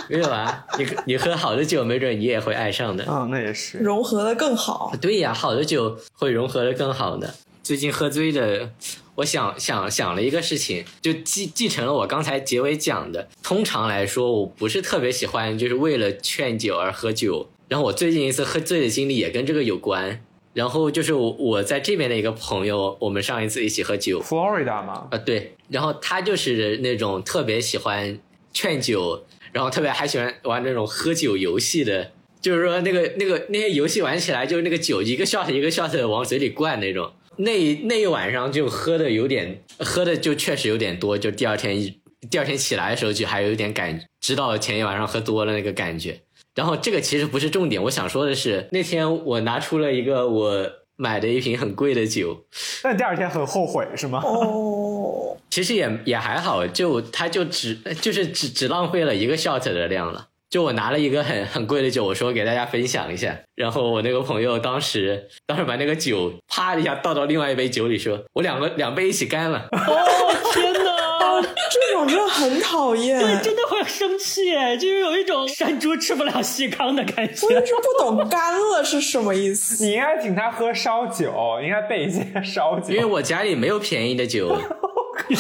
S2: 没有啊，你你喝好的酒，没准你也会爱上的。
S1: 嗯，那也是
S3: 融合的更好。
S2: 对呀，好的酒会融合的更好的。最近喝醉的。我想想想了一个事情，就继继承了我刚才结尾讲的。通常来说，我不是特别喜欢，就是为了劝酒而喝酒。然后我最近一次喝醉的经历也跟这个有关。然后就是我我在这边的一个朋友，我们上一次一起喝酒
S1: ，Florida 吗？
S2: 啊，对。然后他就是那种特别喜欢劝酒。然后特别还喜欢玩那种喝酒游戏的，就是说那个那个那些游戏玩起来，就是那个酒一个 shot 一个 shot 往嘴里灌那种。那那一晚上就喝的有点，喝的就确实有点多，就第二天一第二天起来的时候就还有一点感，知道前一晚上喝多了那个感觉。然后这个其实不是重点，我想说的是那天我拿出了一个我买的一瓶很贵的酒，
S1: 但第二天很后悔是吗？
S3: 哦，
S2: 其实也也还好，就它就只就是只只浪费了一个 shot 的量了。就我拿了一个很很贵的酒，我说给大家分享一下，然后我那个朋友当时当时把那个酒啪一下倒到另外一杯酒里，说我两个两杯一起干了。
S4: 哦天哪！
S3: 这种真的很讨厌。
S4: 对，真的会生气哎，就是有一种山猪吃不了细糠的感觉。
S3: 我就是不懂干了是什么意思。
S1: 你应该请他喝烧酒，应该备一些烧酒。
S2: 因为我家里没有便宜的酒，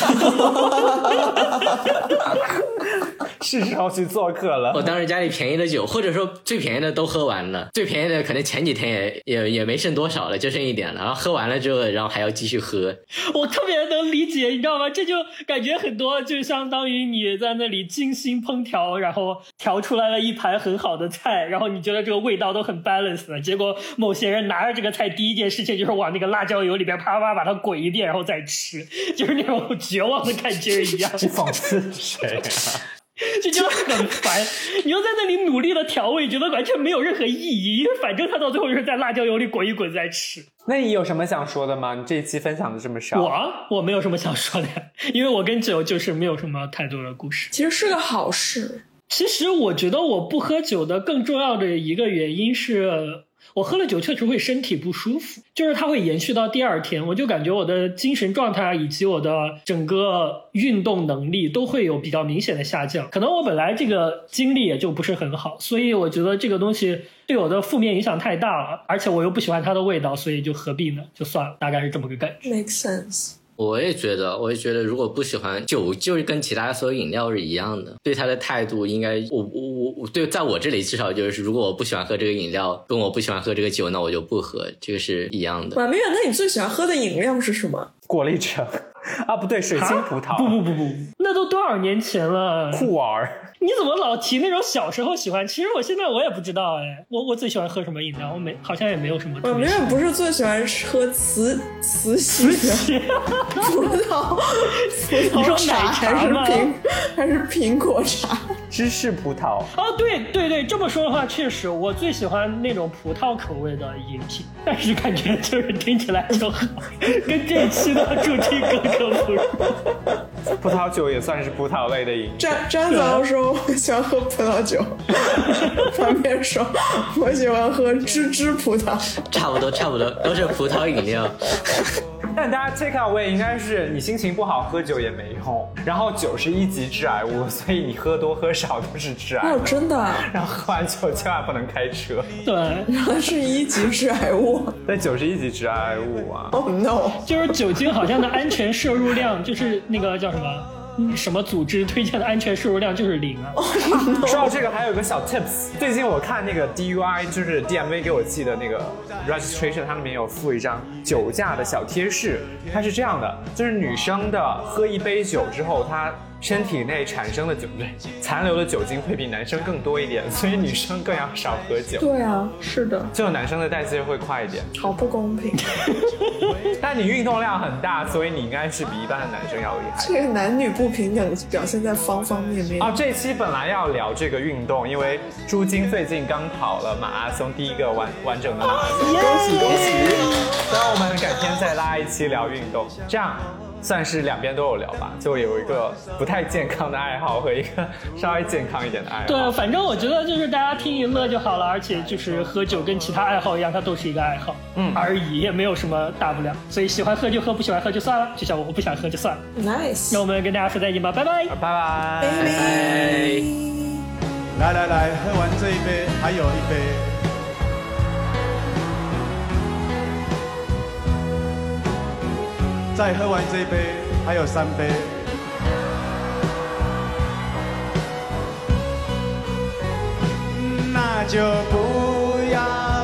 S1: 是时候去做客了。
S2: 我当时家里便宜的酒，或者说最便宜的都喝完了，最便宜的可能前几天也也也没剩多少了，就剩一点了。然后喝完了之后，然后还要继续喝。
S4: 我特别能理解，你知道吗？这就感觉很多，就相当于你在那里精心烹调，然后调出来了一盘很好的菜，然后你觉得这个味道都很 balance，结果某些人拿着这个菜，第一件事情就是往那个辣椒油里边啪啪把它滚一遍，然后再吃，就是那种绝望的感觉一样。
S1: 你讽刺谁啊？
S4: 就觉得很烦，你又在那里努力的调味，觉得完全没有任何意义，因为反正他到最后就是在辣椒油里滚一滚再吃。
S1: 那你有什么想说的吗？你这一期分享的这么少，
S4: 我我没有什么想说的，因为我跟酒就是没有什么太多的故事。
S3: 其实是个好事。
S4: 其实我觉得我不喝酒的更重要的一个原因是。我喝了酒确实会身体不舒服，就是它会延续到第二天，我就感觉我的精神状态以及我的整个运动能力都会有比较明显的下降。可能我本来这个精力也就不是很好，所以我觉得这个东西对我的负面影响太大了，而且我又不喜欢它的味道，所以就何必呢？就算了，大概是这么个感觉。
S3: Make sense。
S2: 我也觉得，我也觉得，如果不喜欢酒，就是跟其他所有饮料是一样的，对他的态度应该，我我我对，在我这里至少就是，如果我不喜欢喝这个饮料，跟我不喜欢喝这个酒，那我就不喝，这个是一样的。
S3: 马明远，那你最喜欢喝的饮料是什么？
S1: 果粒橙啊，不对，水晶葡萄，
S4: 不不不不，那都多少年前了。
S1: 酷儿，
S4: 你怎么老提那种小时候喜欢？其实我现在我也不知道哎，我我最喜欢喝什么饮料？我没好像也没有什么特
S3: 马明
S4: 别喜欢。
S3: 远不是最喜欢喝慈慈禧的葡萄葡
S4: 你说奶茶
S3: 是苹还是苹果茶？
S1: 芝士葡萄，
S4: 哦，对对对，这么说的话，确实我最喜欢那种葡萄口味的饮品，但是感觉就是听起来就好，跟这一期的主题格格不入。
S1: 葡萄酒也算是葡萄类的饮品。
S3: 詹詹早说我喜欢喝葡萄酒，旁边说我喜欢喝芝芝葡萄。
S2: 差不多，差不多都是葡萄饮料。
S1: 但大家 take away 应该是你心情不好喝酒也没用，然后酒是一级致癌物，所以你喝多喝少都是致癌
S3: 哦，
S1: 物。
S3: 真的，
S1: 然后喝完酒千万不能开车，
S4: 对，
S3: 然后是一级致癌物。
S1: 但酒是一级致癌物啊。
S3: Oh no！
S4: 就是酒精好像的安全摄入量，就是那个叫什么？嗯什么组织推荐的安全摄入量就是零啊！
S1: 说到这个，还有一个小 tips。最近我看那个 DUI，就是 DMV 给我寄的那个 registration，它里面有附一张酒驾的小贴士。它是这样的，就是女生的喝一杯酒之后，她身体内产生的酒对残留的酒精会比男生更多一点，所以女生更要少喝酒。
S3: 对啊，是的，
S1: 就男生的代谢会快一点，
S3: 好不公平。
S1: 但你运动量很大，所以你应该是比一般的男生要厉害。
S3: 这个男女不平等表现在方方面面。
S1: 哦，这期本来要聊这个运动，因为朱晶最近刚跑了马拉松，第一个完完整的马拉松，恭喜恭喜！所以我们改天再拉一期聊运动，这样算是两边都有聊吧，就有一个不太健康的爱好和一个稍微健康一点的爱好。
S4: 对，反正我觉得就是大家听一乐就好了，而且就是喝酒跟其他爱好一样，它都是一个爱好，
S1: 嗯
S4: 而已，也没有什么大不了。所以喜欢喝就喝，不喜欢喝就算了。就像我，我不想喝就算了。
S3: Nice
S4: 那。我们跟大家说再见吧，拜拜。
S1: 拜拜。
S2: 拜。
S5: 来来来，喝完这一杯，还有一杯。再喝完这一杯，还有三杯。那就不要